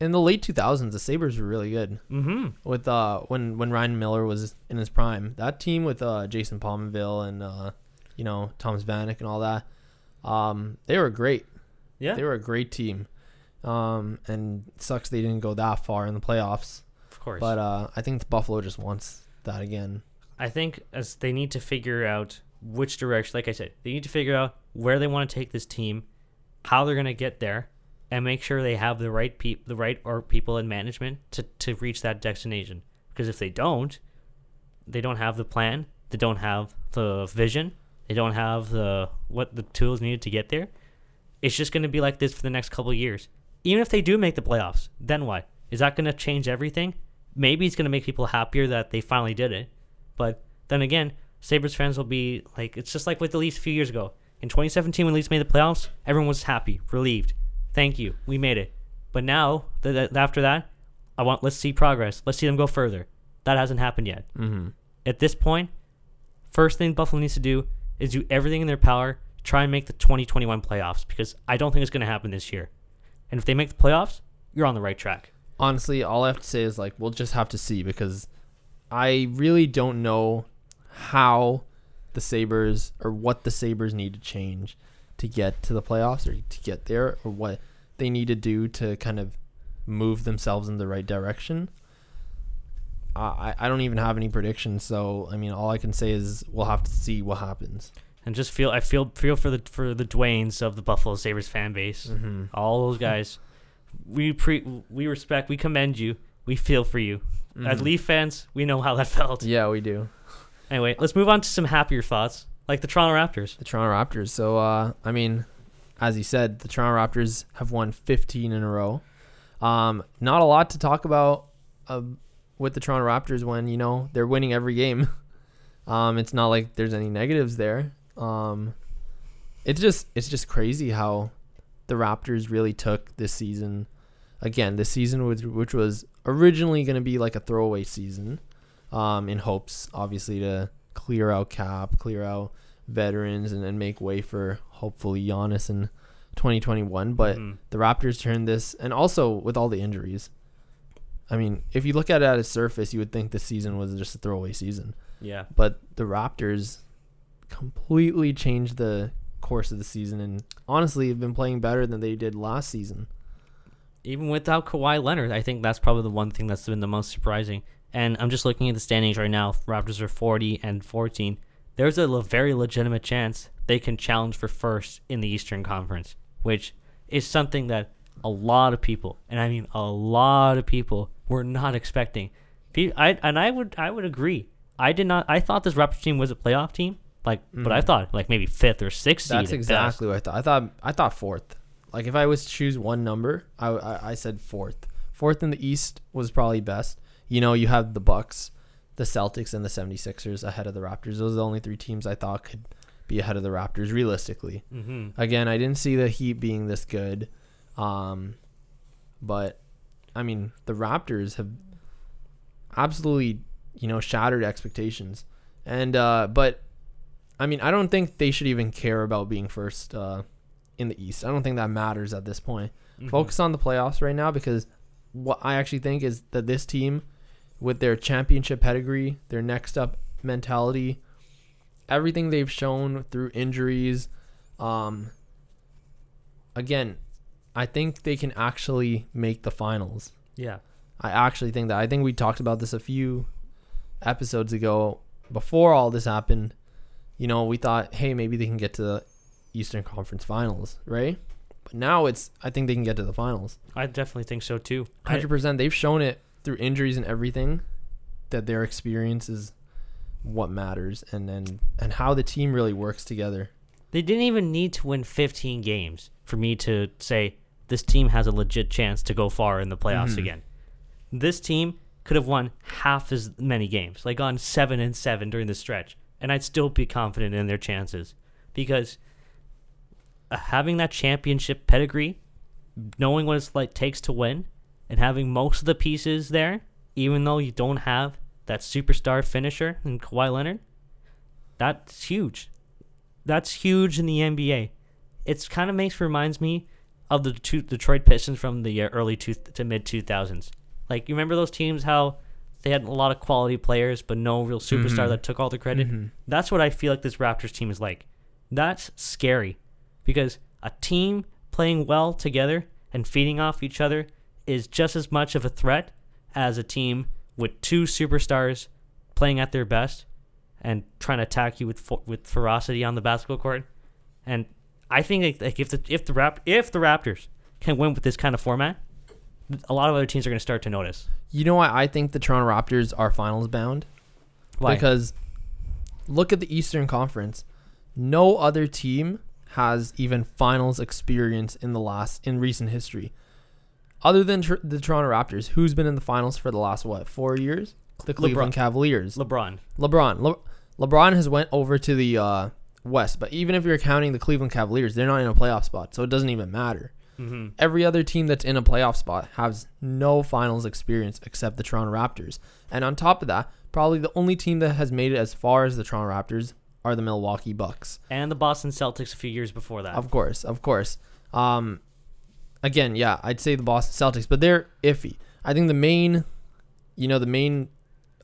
in the late 2000s, the Sabres were really good Mm-hmm. with uh when when Ryan Miller was in his prime. That team with uh Jason Pominville and uh you know Thomas Vanek and all that, um they were great. Yeah. They were a great team. Um and it sucks they didn't go that far in the playoffs. of course. But uh I think Buffalo just wants that again. I think as they need to figure out which direction, like I said, they need to figure out where they want to take this team, how they're going to get there, and make sure they have the right peop- the right or people in management to, to reach that destination. Because if they don't, they don't have the plan, they don't have the vision, they don't have the what the tools needed to get there. It's just going to be like this for the next couple years. Even if they do make the playoffs, then what? Is that going to change everything? Maybe it's going to make people happier that they finally did it. But then again, Sabres fans will be like, it's just like with the Leafs a few years ago. In 2017, when the Leafs made the playoffs, everyone was happy, relieved. Thank you, we made it. But now, th- th- after that, I want let's see progress. Let's see them go further. That hasn't happened yet. Mm-hmm. At this point, first thing Buffalo needs to do is do everything in their power to try and make the 2021 playoffs because I don't think it's going to happen this year. And if they make the playoffs, you're on the right track. honestly, all I have to say is like we'll just have to see because I really don't know how the Sabres or what the Sabres need to change to get to the playoffs or to get there or what they need to do to kind of move themselves in the right direction. I, I don't even have any predictions, so I mean all I can say is we'll have to see what happens. And just feel I feel feel for the for the Dwaynes of the Buffalo Sabres fan base. Mm-hmm. all those guys. we pre we respect, we commend you, we feel for you. As Leaf fans, we know how that felt. Mm-hmm. Yeah, we do. Anyway, let's move on to some happier thoughts, like the Toronto Raptors. The Toronto Raptors. So, uh, I mean, as you said, the Toronto Raptors have won 15 in a row. Um, not a lot to talk about uh, with the Toronto Raptors when you know they're winning every game. Um, it's not like there's any negatives there. Um, it's just it's just crazy how the Raptors really took this season. Again, this season which, which was originally going to be like a throwaway season, um, in hopes obviously to clear out cap, clear out veterans, and, and make way for hopefully Giannis in 2021. But Mhm. the Raptors turned this, and also with all the injuries. I mean, if you look at it at a surface, you would think the season was just a throwaway season. yeah, But the Raptors completely changed the course of the season, and honestly, have been playing better than they did last season. even without Kawhi Leonard, I think that's probably the one thing that's been the most surprising. And I'm just looking at the standings right now. Raptors are 40 and 14. There's a le- very legitimate chance they can challenge for first in the Eastern Conference, which is something that a lot of people, and I mean a lot of people, were not expecting. I and I would I would agree. I did not. I thought this Raptors team was a playoff team, like, but I Mhm. thought like maybe fifth or sixth. That's at best. exactly what I thought. I thought I thought fourth. Like if I was to choose one number, I, I I said fourth. Fourth in the East was probably best. You know, you have the Bucks, the Celtics, and the 76ers ahead of the Raptors. Those are the only three teams I thought could be ahead of the Raptors realistically. Mm-hmm. Again, I didn't see the Heat being this good, um, but I mean the Raptors have absolutely you know shattered expectations, and uh, but I mean I don't think they should even care about being first uh, in the East. I don't think that matters at this point. Mm-hmm. Focus on the playoffs right now because what I actually think is that this team, with their championship pedigree, their next up mentality, everything they've shown through injuries, um, again, I think they can actually make the finals. Yeah. I actually think that. I think we talked about this a few episodes ago. Before all this happened, you know, we thought, hey, maybe they can get to the Eastern Conference Finals, right? But now it's, I think they can get to the finals. I definitely think so too. Hundred percent. They've shown it through injuries and everything that their experience is what matters, and and and how the team really works together. They didn't even need to win 15 games for me to say this team has a legit chance to go far in the playoffs Mhm. again. This team could have won half as many games, like on 7 and 7 during the stretch, and I'd still be confident in their chances because uh, having that championship pedigree, knowing what it's like takes to win, and having most of the pieces there, even though you don't have that superstar finisher in Kawhi Leonard, that's huge that's huge in the NBA. It's kind of makes reminds me of the two Detroit Pistons from the early two to mid 2000s. Like you remember those teams how they had a lot of quality players but no real superstar Mhm. that took all the credit. Mhm. That's what I feel like this Raptors team is like. That's scary because a team playing well together and feeding off each other is just as much of a threat as a team with two superstars playing at their best and trying to attack you with fo- with ferocity on the basketball court. And I think like, like if the if the Rap- if the Raptors can win with this kind of format, a lot of other teams are going to start to notice. You know why I think the Toronto Raptors are finals bound? Why? Because look at the Eastern Conference. No other team has even finals experience in the last in recent history. Other than tr- the Toronto Raptors, who's been in the finals for the last what, 4 years? The Cleveland LeBron. Cavaliers. LeBron. LeBron. Le- LeBron has went over to the uh, West, but even if you're counting the Cleveland Cavaliers, they're not in a playoff spot, so it doesn't even matter. hmm Every other team that's in a playoff spot has no finals experience except the Toronto Raptors. And on top of that, probably the only team that has made it as far as the Toronto Raptors are the Milwaukee Bucks. And the Boston Celtics a few years before that. Of course, of course. Um, again, yeah, I'd say the Boston Celtics, but they're iffy. I think the main, you know, the main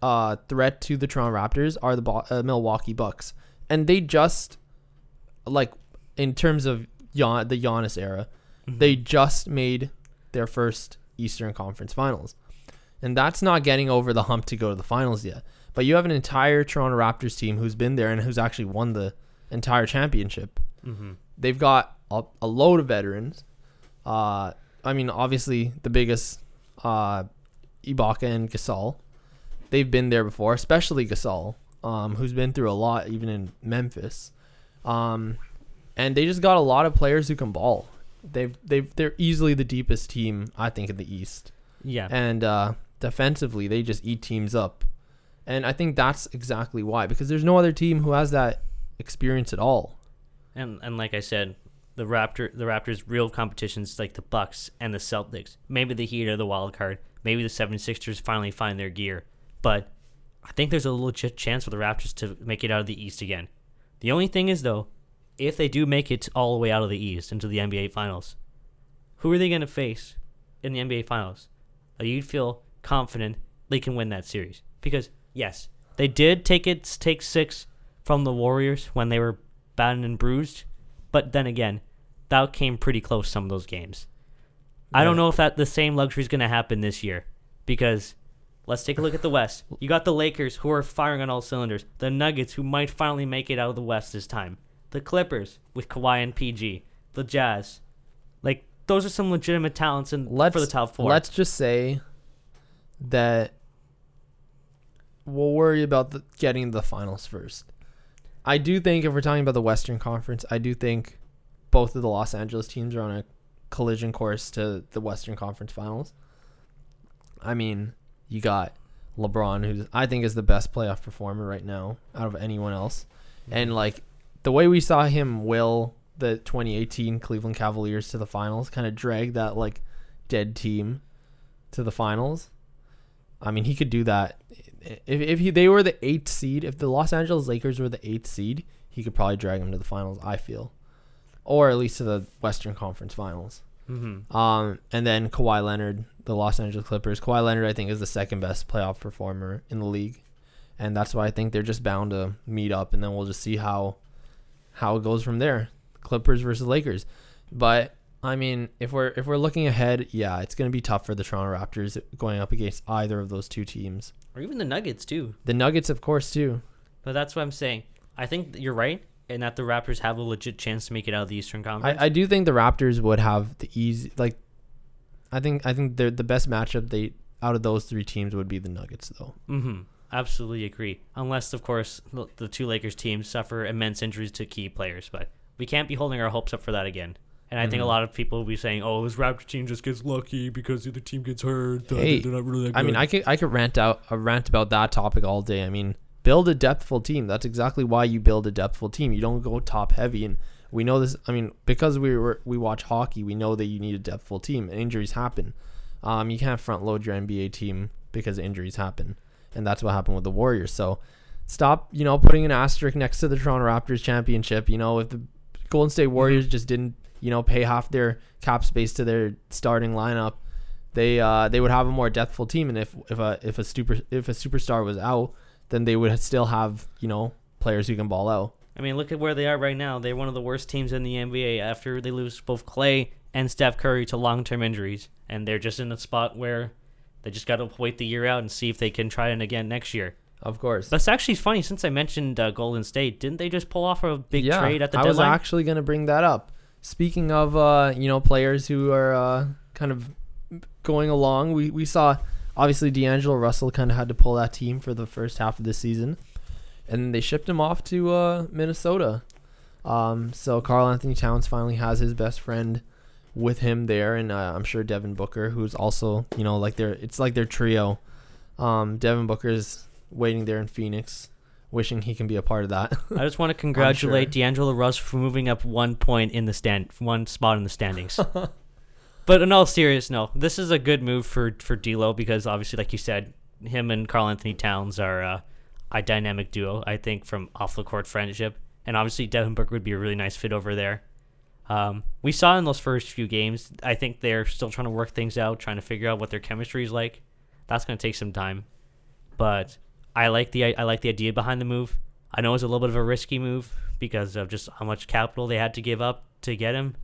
uh, threat to the Toronto Raptors are the Bo- uh, Milwaukee Bucks, and they just like in terms of Gian- the Giannis era, Mhm. they just made their first Eastern Conference Finals, and that's not getting over the hump to go to the finals yet. But you have an entire Toronto Raptors team who's been there and who's actually won the entire championship Mhm. they've got a, a load of veterans. Uh, I mean, obviously the biggest, uh, Ibaka and Gasol. They've been there before, especially Gasol, um, who's been through a lot, even in Memphis. Um, and they just got a lot of players who can ball. They've they've they're easily the deepest team I think in the East, Yeah. and uh, defensively they just eat teams up. And I think that's exactly why, because there's no other team who has that experience at all. And and like I said, the Raptor the Raptors real competitions like the Bucks and the Celtics. Maybe the Heat are the wild card. Maybe the 76ers finally find their gear. But I think there's a legit chance for the Raptors to make it out of the East again. The only thing is though, if they do make it all the way out of the East into the NBA finals, who are they going to face in the NBA finals? You'd feel confident they can win that series. Because yes, they did take it take 6 from the Warriors when they were battered and bruised. But then again, that came pretty close some of those games. I don't know if that the same luxury is going to happen this year because let's take a look at the West. You got the Lakers who are firing on all cylinders. The Nuggets who might finally make it out of the West this time. The Clippers with Kawhi and PG. The Jazz. Like those are some legitimate talents in, let's for the top 4. Let's just say that we'll worry about the, getting the finals first. I do think if we're talking about the Western Conference, I do think both of the Los Angeles teams are on a collision course to the Western Conference Finals. I mean, you got LeBron, who I think is the best playoff performer right now out of anyone else, mm-hmm. and like the way we saw him will the 2018 Cleveland Cavaliers to the finals, kind of drag that like dead team to the finals. I mean, he could do that. If, if he, they were the eighth seed, if the Los Angeles Lakers were the eighth seed, he could probably drag them to the finals. I feel, or at least to the Western Conference Finals. hmm Um, and then Kawhi Leonard, the Los Angeles Clippers. Kawhi Leonard, I think, is the second best playoff performer in the league, and that's why I think they're just bound to meet up, and then we'll just see how how it goes from there. Clippers versus Lakers, but I mean, if we're if we're looking ahead, yeah, it's gonna be tough for the Toronto Raptors going up against either of those two teams. Or even the Nuggets too. The Nuggets, of course, too. But that's what I'm saying. I think you're right in that the Raptors have a legit chance to make it out of the Eastern Conference. I, I do think the Raptors would have the easy like. I think I think they're the best matchup they out of those three teams would be the Nuggets though. Mm-hmm. Absolutely agree. Unless, of course, the, the two Lakers teams suffer immense injuries to key players, but we can't be holding our hopes up for that again. And I think a Mhm. lot of people will be saying, "Oh, this Raptor team just gets lucky because the other team gets hurt. They're- Hey, they're not really that I mean. I could I could rant out a rant about that topic all day. I mean, build a depthful team. That's exactly why you build a depthful team. You don't go top heavy, and we know this. I mean, because we were we watch hockey, we know that you need a depthful team, and injuries happen. Um, you can't front load your NBA team because injuries happen, and that's what happened with the Warriors. So, stop, you know, putting an asterisk next to the Toronto Raptors championship. You know, if the Golden State Warriors just didn't you know, pay half their cap space to their starting lineup, they uh, they would have a more depthful team. And if if a if a super if a superstar was out, then they would still have you know players who can ball out. I mean, look at where they are right now. They're one of the worst teams in the NBA after they lose both Clay and Steph Curry to long-term injuries, and they're just in a spot where they just got to wait the year out and see if they can try it again next year. Of course. That's actually funny. Since I mentioned uh, Golden State, didn't they just pull off a big yeah, trade at the I deadline? was actually going to bring that up. Speaking of uh, you know players who are uh, kind of going along, we we saw obviously D'Angelo Russell kind of had to pull that team for the first half of the season, and they shipped him off to uh, Minnesota. Um, so Karl-Anthony Towns finally has his best friend with him there, and uh, I'm sure Devin Booker, who's also you know like their it's like their trio. Um, Devin Booker's waiting there in Phoenix, wishing he can be a part of that. I just want to congratulate D'Angelo Russell for moving up one point in the stand, one spot in the standings. but in all seriousness, no, this is a good move for for D'Lo because obviously, like you said, him and Karl-Anthony Towns are uh, a dynamic duo. I think from off the court friendship, and obviously Devin Booker would be a really nice fit over there. Um, we saw in those first few games. I think they're still trying to work things out, trying to figure out what their chemistry is like. That's going to take some time, but I like the I like the idea behind the move. I know it's a little bit of a risky move because of just how much capital they had to give up to get him,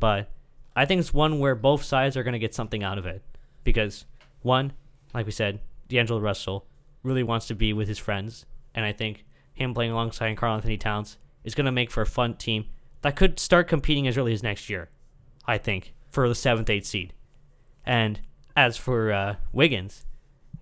but I think it's one where both sides are going to get something out of it. Because one, like we said, D'Angelo Russell really wants to be with his friends, and I think him playing alongside Karl-Anthony Towns is going to make for a fun team that could start competing as early as next year. I think for the seventh, eighth seed. And as for uh, Wiggins,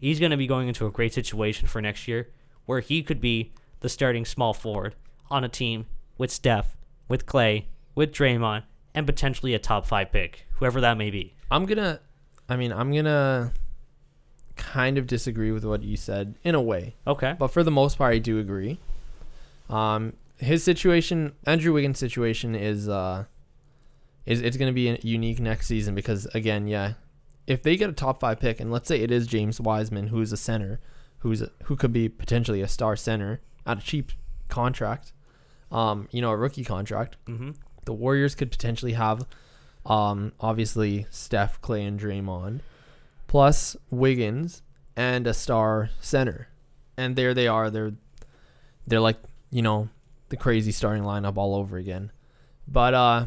he's going to be going into a great situation for next year where he could be the starting small forward on a team with Steph, with Clay, with Draymond, and potentially a top five pick, whoever that may be. I'm gonna, I mean, I'm gonna kind of disagree with what you said in a way, Okay. but for the most part, I do agree. Um, his situation, Andrew Wiggins' situation is uh, is it's gonna be unique next season because again, yeah, if they get a top five pick, and let's say it is James Wiseman, who's a center, who's a, who could be potentially a star center at a cheap contract, um, you know, a rookie contract, Mm-hmm. The Warriors could potentially have, um, obviously Steph, Clay, and Draymond, plus Wiggins and a star center, and there they are. They're they're like you know the crazy starting lineup all over again. But uh,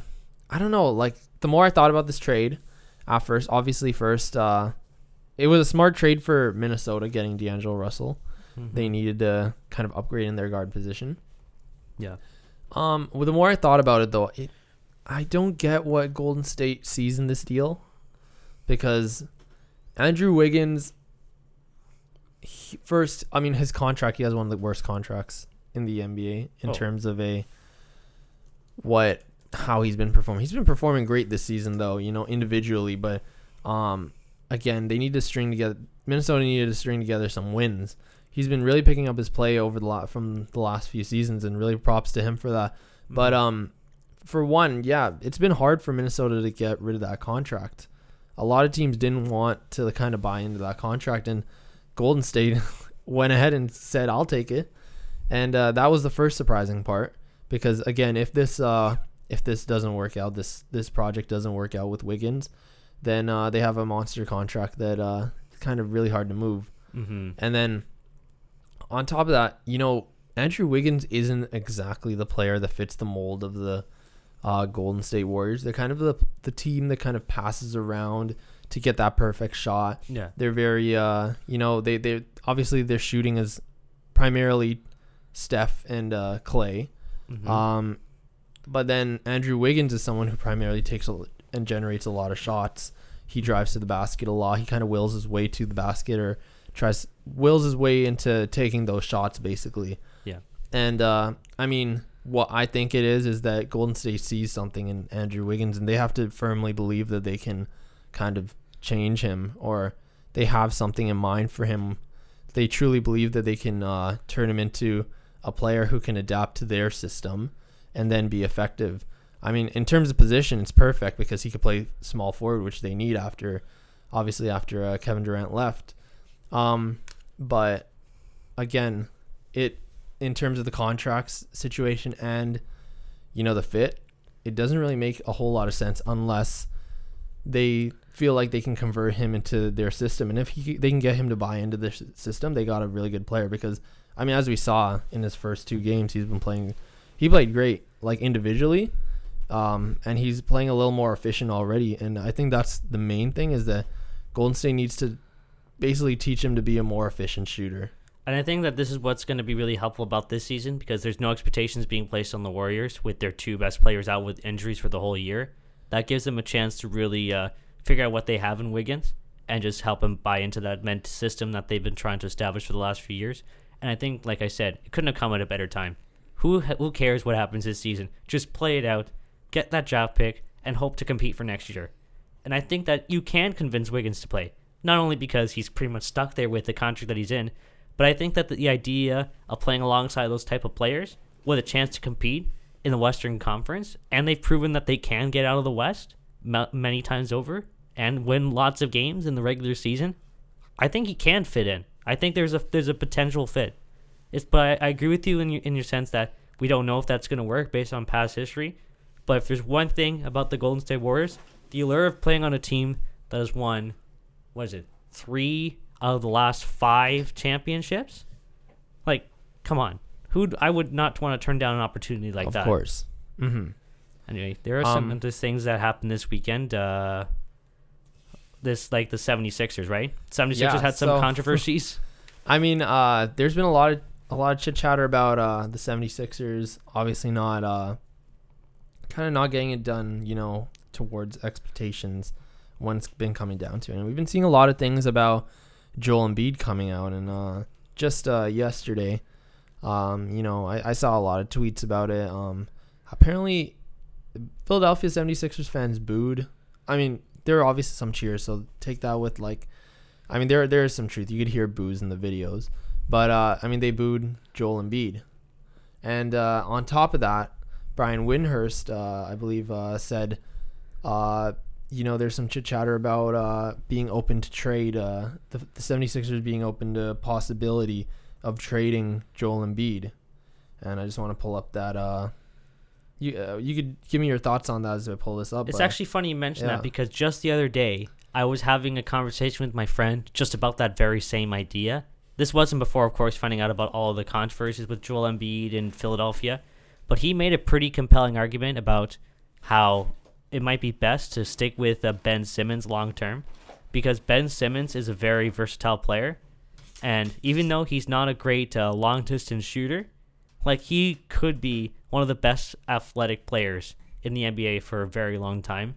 I don't know. Like the more I thought about this trade, at first, obviously, first, uh, it was a smart trade for Minnesota getting D'Angelo Russell. Mm-hmm. They needed to kind of upgrade in their guard position. Yeah. Um, well, the more I thought about it, though, it, I don't get what Golden State sees in this deal, because Andrew Wiggins, he, first, I mean, his contract, he has one of the worst contracts in the NBA in Oh. terms of a what how he's been performing. He's been performing great this season, though, you know, individually, but um, again, they need to string together. Minnesota needed to string together some wins he's been really picking up his play over the lot from the last few seasons, and really props to him for that. But um, for one, yeah, it's been hard for Minnesota to get rid of that contract. A lot of teams didn't want to kind of buy into that contract, and Golden State went ahead and said, "I'll take it," and uh, that was the first surprising part. Because again, if this uh, if this doesn't work out, this this project doesn't work out with Wiggins, then uh, they have a monster contract that uh, is kind of really hard to move. Mm-hmm. And then on top of that, you know, Andrew Wiggins isn't exactly the player that fits the mold of the uh, Golden State Warriors. They're kind of the the team that kind of passes around to get that perfect shot. Yeah. They're very, uh, you know, they they obviously their shooting is primarily Steph and uh, Clay. Mhm. Um, but then Andrew Wiggins is someone who primarily takes a, and generates a lot of shots. He drives to the basket a lot. He kind of wills his way to the basket or tries wills his way into taking those shots basically. Yeah. And uh, I mean, what I think it is is that Golden State sees something in Andrew Wiggins and they have to firmly believe that they can kind of change him or they have something in mind for him. They truly believe that they can uh, turn him into a player who can adapt to their system and then be effective. I mean, in terms of position, it's perfect because he could play small forward, which they need after, obviously after uh, Kevin Durant left. Um, but again, it in terms of the contracts situation and you know the fit, it doesn't really make a whole lot of sense unless they feel like they can convert him into their system. And if he, they can get him to buy into their system, they got a really good player. Because I mean, as we saw in his first two games, he's been playing. He played great, like individually, um, and he's playing a little more efficient already. And I think that's the main thing is that Golden State needs to basically teach him to be a more efficient shooter. And I think that this is what's going to be really helpful about this season because there's no expectations being placed on the Warriors with their two best players out with injuries for the whole year. That gives them a chance to really uh, figure out what they have in Wiggins and just help him buy into that ment system that they've been trying to establish for the last few years. And I think, like I said, it couldn't have come at a better time. Who who cares what happens this season? Just play it out, get that draft pick, and hope to compete for next year. And I think that you can convince Wiggins to play, not only because he's pretty much stuck there with the contract that he's in, but I think that the idea of playing alongside those type of players with a chance to compete in the Western Conference, and they've proven that they can get out of the West ma- many times over and win lots of games in the regular season. I think he can fit in. I think there's a there's a potential fit. It's but I, I agree with you in your in your sense that we don't know if that's going to work based on past history. But if there's one thing about the Golden State Warriors, the allure of playing on a team that has won, what is it, three out of the last five championships? Like, come on, who I would not want to turn down an opportunity like of that. Of course. Mm-hmm. Anyway, there are some Um, of these things that happened this weekend. Uh, this like the 76ers, right? 76ers Yeah, had some so- controversies. I mean, uh, there's been a lot of a lot of chit chatter about uh, the 76ers obviously not uh, kind of not getting it done, you know, towards expectations when it's been coming down to. And we've been seeing a lot of things about Joel Embiid coming out and uh, just uh, yesterday, um, you know, I, I saw a lot of tweets about it. Um, apparently Philadelphia 76ers fans booed. I mean, there are obviously some cheers, so take that with like I mean, there there is some truth. You could hear boos in the videos, but uh, I mean, they booed Joel Embiid, and uh, on top of that, Brian Windhorst, uh, I believe, uh, said, uh, you know, there's some chit chatter about uh, being open to trade. Uh, the, the 76ers being open to possibility of trading Joel Embiid, and I just want to pull up that. Uh, you uh, you could give me your thoughts on that as I pull this up. It's but- actually funny you mention yeah. that because just the other day I was having a conversation with my friend just about that very same idea. This wasn't before, of course, finding out about all the controversies with Joel Embiid in Philadelphia, but he made a pretty compelling argument about how it might be best to stick with uh, Ben Simmons long term because Ben Simmons is a very versatile player, and even though he's not a great uh, long distance shooter, like he could be one of the best athletic players in the NBA for a very long time.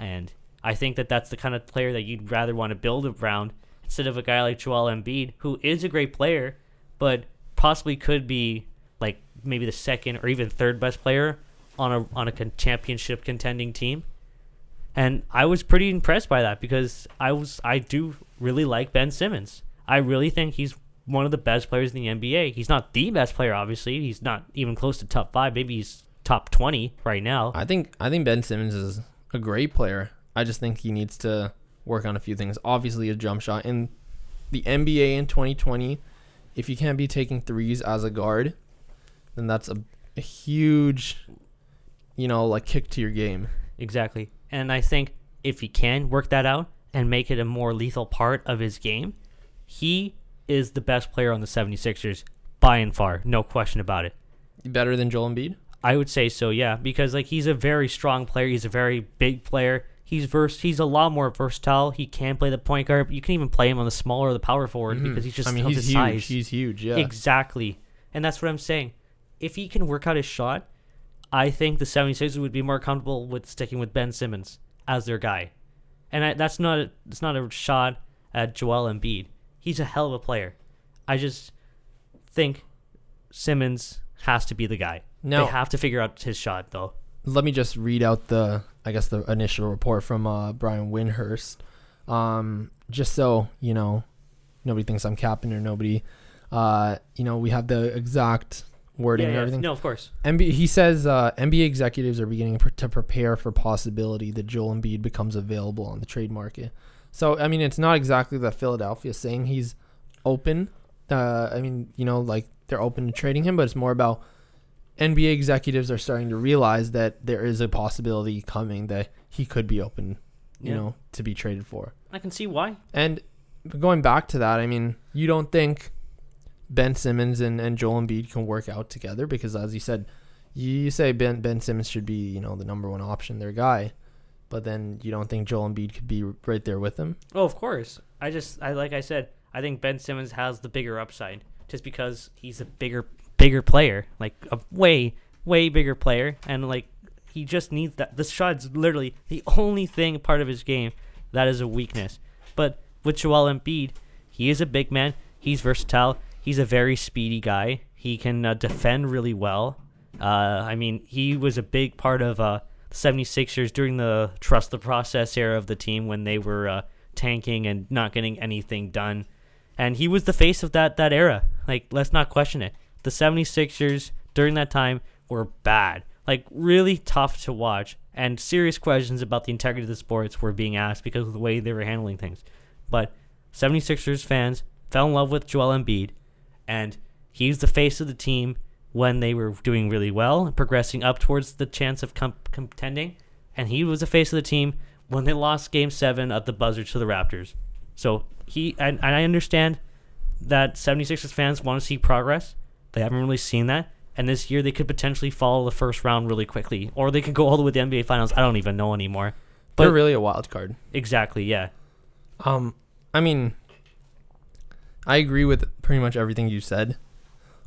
And I think that that's the kind of player that you'd rather want to build around instead of a guy like Joel Embiid, who is a great player, but possibly could be like maybe the second or even third best player on a on a con- championship contending team. And I was pretty impressed by that because I was I do really like Ben Simmons. I really think he's one of the best players in the NBA. He's not the best player, obviously. He's not even close to top five. Maybe he's top twenty right now. I think I think Ben Simmons is a great player. I just think he needs to work on a few things. Obviously, a jump shot in the NBA in 2020. If you can't be taking threes as a guard, then that's a, a huge, you know, like kick to your game. Exactly. And I think if he can work that out and make it a more lethal part of his game, he is the best player on the 76ers by and far. No question about it. Better than Joel Embiid. I would say so, yeah, because like he's a very strong player. He's a very big player. He's vers- He's a lot more versatile. He can play the point guard. You can even play him on the smaller or the power forward because he's just Mm-hmm. I mean, he's his huge. size. He's huge. Yeah. Exactly. And that's what I'm saying. If he can work out his shot, I think the 76ers would be more comfortable with sticking with Ben Simmons as their guy. And I, that's not a, it's not a shot at Joel Embiid. He's a hell of a player. I just think Simmons has to be the guy. Now- they have to figure out his shot though. let me just read out the I guess the initial report from uh, Brian Windhorst, um, just so you know nobody thinks I'm capping or nobody. Uh, you know we have the exact wording and everything. No, of course. NBA, he says uh, NBA executives are beginning pr- to prepare for possibility that Joel Embiid becomes available on the trade market. So I mean, it's not exactly that Philadelphia saying he's open. Uh, I mean, you know, like they're open to trading him, but it's more about NBA executives are starting to realize that there is a possibility coming that he could be open, you Yeah. know, to be traded for. I can see why. And going back to that, I mean, you don't think Ben Simmons and, and Joel Embiid can work out together because, as you said, you say Ben Ben Simmons should be you know the number one option, their guy, but then you don't think Joel Embiid could be right there with him. Oh, of course. I just, I like I said, I think Ben Simmons has the bigger upside just because he's a bigger, bigger player, like a way, way bigger player, and like he just needs that. The shot's literally the only thing part of his game that is a weakness. But with Joel Embiid, he is a big man. He's versatile. He's a very speedy guy. He can uh, defend really well. Uh, I mean, he was a big part of uh, the 76ers during the trust the process era of the team when they were uh, tanking and not getting anything done. And he was the face of that, that era. Like, let's not question it. The 76ers during that time were bad. Like, really tough to watch. And serious questions about the integrity of the sports were being asked because of the way they were handling things. But 76ers fans fell in love with Joel Embiid, and he's the face of the team when they were doing really well and progressing up towards the chance of com- contending. And he was the face of the team when they lost Game Seven at the buzzer to the Raptors. So he and, and I understand that 76ers fans want to see progress. They haven't really seen that. And this year they could potentially follow the first round really quickly, or they could go all the way to the NBA Finals. I don't even know anymore. They're really a wild card. exactly, yeah. Um, I mean, I agree with pretty much everything you said.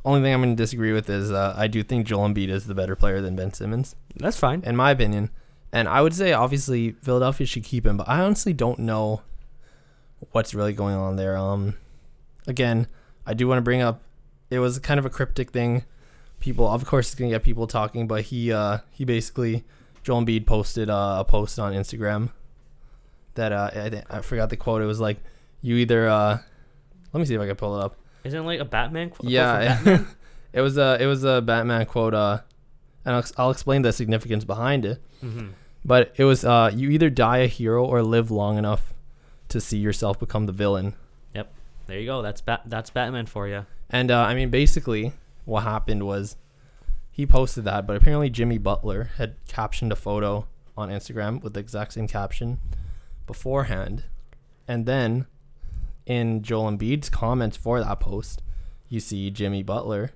Only thing I'm going to disagree with is uh, I do think Joel Embiid is the better player than Ben Simmons, That's fine. in my opinion. And I would say obviously Philadelphia should keep him, but I honestly don't know what's really going on there. Um, again, I do want to bring up it was kind of a cryptic thing. People, of course, it's gonna get people talking, but he uh he basically Joel Embiid posted uh, a post on Instagram that uh I, I forgot the quote. It was like you either uh let me see if I can pull it up. Isn't it like a Batman? qu- quote Yeah, Batman? it was a it was a Batman quote. Uh, and I'll, I'll explain the significance behind it. Mhm. But it was uh, you either die a hero or live long enough to see yourself become the villain. Yep, there you go. That's Bat. That's Batman for you. And uh, I mean, basically, what happened was he posted that, but apparently Jimmy Butler had captioned a photo on Instagram with the exact same caption beforehand, and then in Joel Embiid's comments for that post, you see Jimmy Butler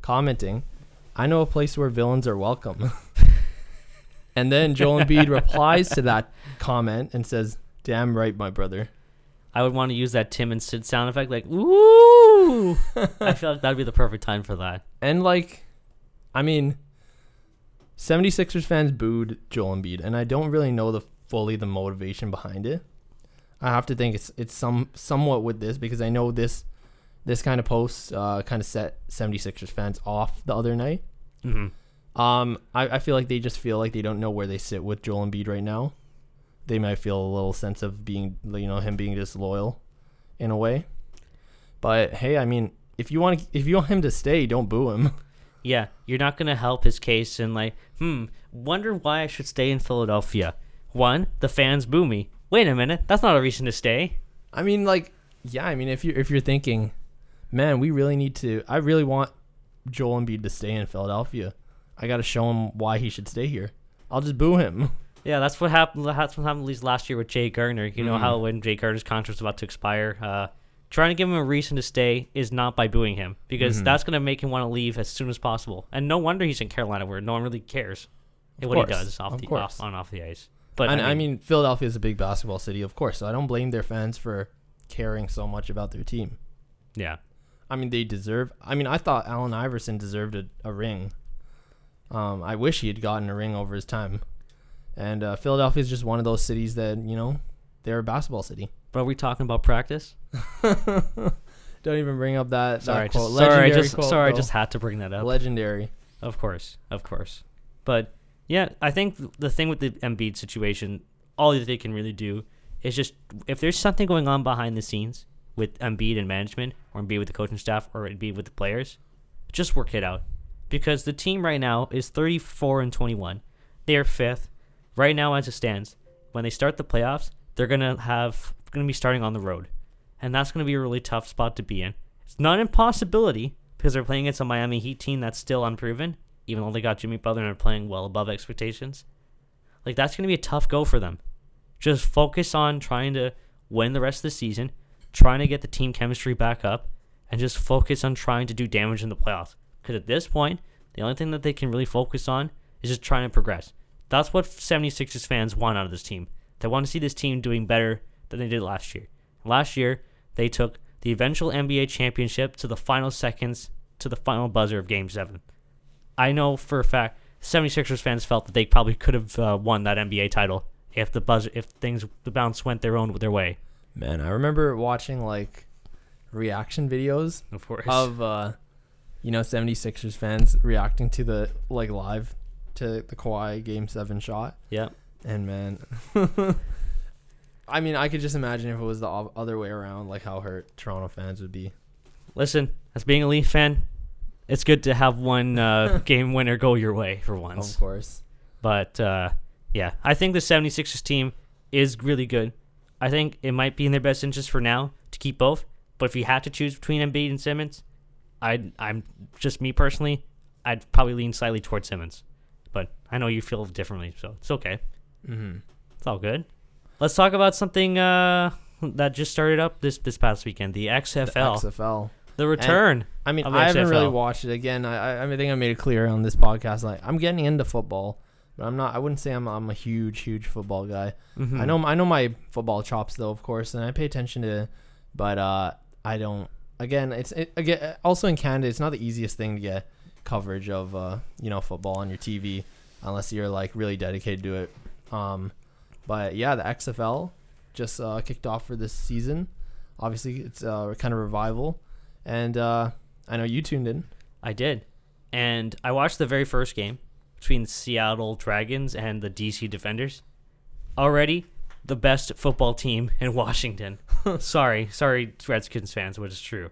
commenting, "I know a place where villains are welcome." and then Joel Embiid replies to that comment and says, "Damn right, my brother." I would want to use that Tim and Sid sound effect, like "ooh." I feel like that'd be the perfect time for that. And like, I mean, 76ers fans booed Joel Embiid, and I don't really know the fully the motivation behind it. I have to think it's it's some somewhat with this because I know this this kind of post uh, kind of set 76ers fans off the other night. hmm Um, I, I feel like they just feel like they don't know where they sit with Joel Embiid right now. They might feel a little sense of being, you know, him being disloyal, in a way. But hey, I mean, if you want if you want him to stay, don't boo him. Yeah, you're not gonna help his case and like, hmm, wonder why I should stay in Philadelphia. One, the fans boo me. Wait a minute, that's not a reason to stay. I mean, like, yeah. I mean, if you if you're thinking, man, we really need to. I really want Joel Embiid to stay in Philadelphia. I got to show him why he should stay here. I'll just boo him. Yeah, that's what happened. That's what happened at least last year with Jake Gardiner. You know Mhm. how when Jake Gardiner's contract was about to expire, uh, trying to give him a reason to stay is not by booing him because Mhm. that's going to make him want to leave as soon as possible. And no wonder he's in Carolina where no one really cares what he does off of the course. off, on off the ice. But and I mean, Philadelphia is a big basketball city, of course. So I don't blame their fans for caring so much about their team. yeah, I mean, they deserve. I mean, I thought Allen Iverson deserved a, a ring. Um, I wish he had gotten a ring over his time. And uh, Philadelphia is just one of those cities that you know they're a basketball city. but are we talking about practice? Don't even bring up that. Sorry, that quote. just, sorry, I just quote, sorry, I just had to bring that up. legendary. Of course, of course. But yeah, I think the thing with the Embiid situation, all that they can really do is just if there's something going on behind the scenes with Embiid and management, or Embiid with the coaching staff, or Embiid with the players, just work it out. Because the team right now is 34 and 21. They are fifth right now as it stands. When they start the playoffs, they're gonna have gonna be starting on the road, and that's gonna be a really tough spot to be in. It's not an impossibility because they're playing against a Miami Heat team that's still unproven, even though they got Jimmy Butler and are playing well above expectations. Like that's going to be a tough go for them. Just focus on trying to win the rest of the season, trying to get the team chemistry back up, and just focus on trying to do damage in the playoffs. Because at this point, the only thing that they can really focus on is just trying to progress. That's what 76ers fans want out of this team. They want to see this team doing better than they did last year. Last year, they took the eventual NBA championship to the final seconds to the final buzzer of Game 7. I know for a fact 76ers fans felt that they probably could have uh, won that NBA title if the buzzer if things the bounce went their own their way. Man, I remember watching like reaction videos Of course. of uh you know 76ers fans reacting to the like live to the Kawhi game 7 shot yeah. and man I mean, I could just imagine if it was the other way around like how hurt Toronto fans would be. Listen, as being a Leaf fan, it's good to have one uh, game winner go your way for once. Of course. But uh, yeah, I think the 76ers team is really good. I think it might be in their best interest for now to keep both. But if you had to choose between Embiid and Simmons, I'd, I'm just me personally, I'd probably lean slightly towards Simmons. But I know you feel differently, so it's okay. Mhm. It's all good. Let's talk about something uh, that just started up this this past weekend, the The XFL, the, return. I mean, I haven't really watched it again. I, I I think I made it clear on this podcast. Like, I'm getting into football, but I'm not. I wouldn't say I'm. I'm a huge, huge football guy. Mhm. I know. I know my football chops though, of course, and I pay attention to. But uh, I don't. Again, it's it, again also in Canada. It's not the easiest thing to get coverage of uh, you know football on your TV unless you're like really dedicated to it. Um, but yeah, the XFL just uh, kicked off for this season. Obviously, it's uh, kind of revival, and uh, I know you tuned in. I did. And I watched the very first game between Seattle Dragons and the DC Defenders. Already the best football team in Washington. sorry, sorry, Redskins fans, but it's true.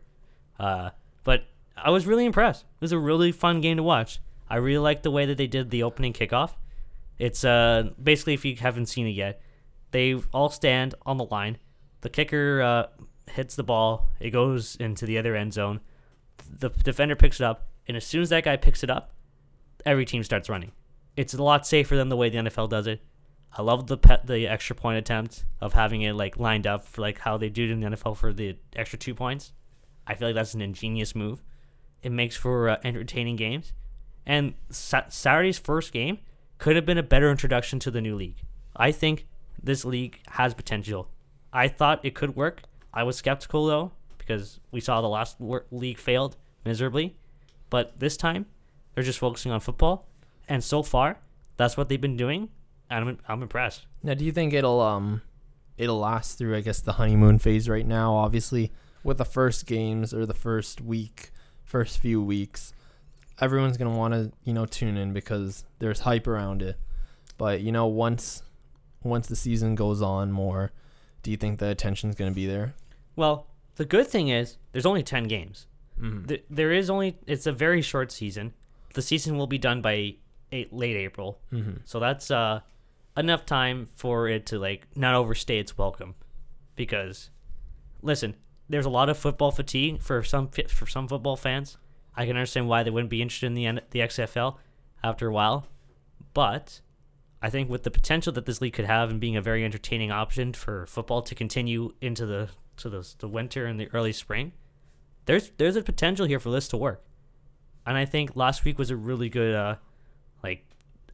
Uh, but I was really impressed. It was a really fun game to watch. I really liked the way that they did the opening kickoff. It's uh, basically, if you haven't seen it yet, they all stand on the line. The kicker uh, hits the ball, it goes into the other end zone the defender picks it up, and as soon as that guy picks it up, every team starts running. It's a lot safer than the way the NFL does it. I love the pet, the extra point attempt of having it like lined up for like how they do it in the NFL for the extra two points. I feel like that's an ingenious move. It makes for uh, entertaining games, and Sa- Saturday's first game could have been a better introduction to the new league. I think this league has potential. I thought it could work. I was skeptical though because we saw the last league failed miserably, but this time they're just focusing on football, and so far that's what they've been doing, and I'm I'm impressed. Now, do you think it'll um, it'll last through? I guess the honeymoon phase right now. Obviously, with the first games or the first week, first few weeks, everyone's gonna want to you know tune in because there's hype around it. But you know, once once the season goes on more, do you think the attention's gonna be there? Well, the good thing is there's only ten games. Mm-hmm. Th- there is only it's a very short season. The season will be done by eight, late April, mm-hmm. so that's uh enough time for it to like not overstay its welcome. Because, listen, there's a lot of football fatigue for some for some football fans. I can understand why they wouldn't be interested in the the XFL after a while, but I think with the potential that this league could have and being a very entertaining option for football to continue into the to the, the winter and the early spring, there's there's a potential here for this to work. And I think last week was a really good uh like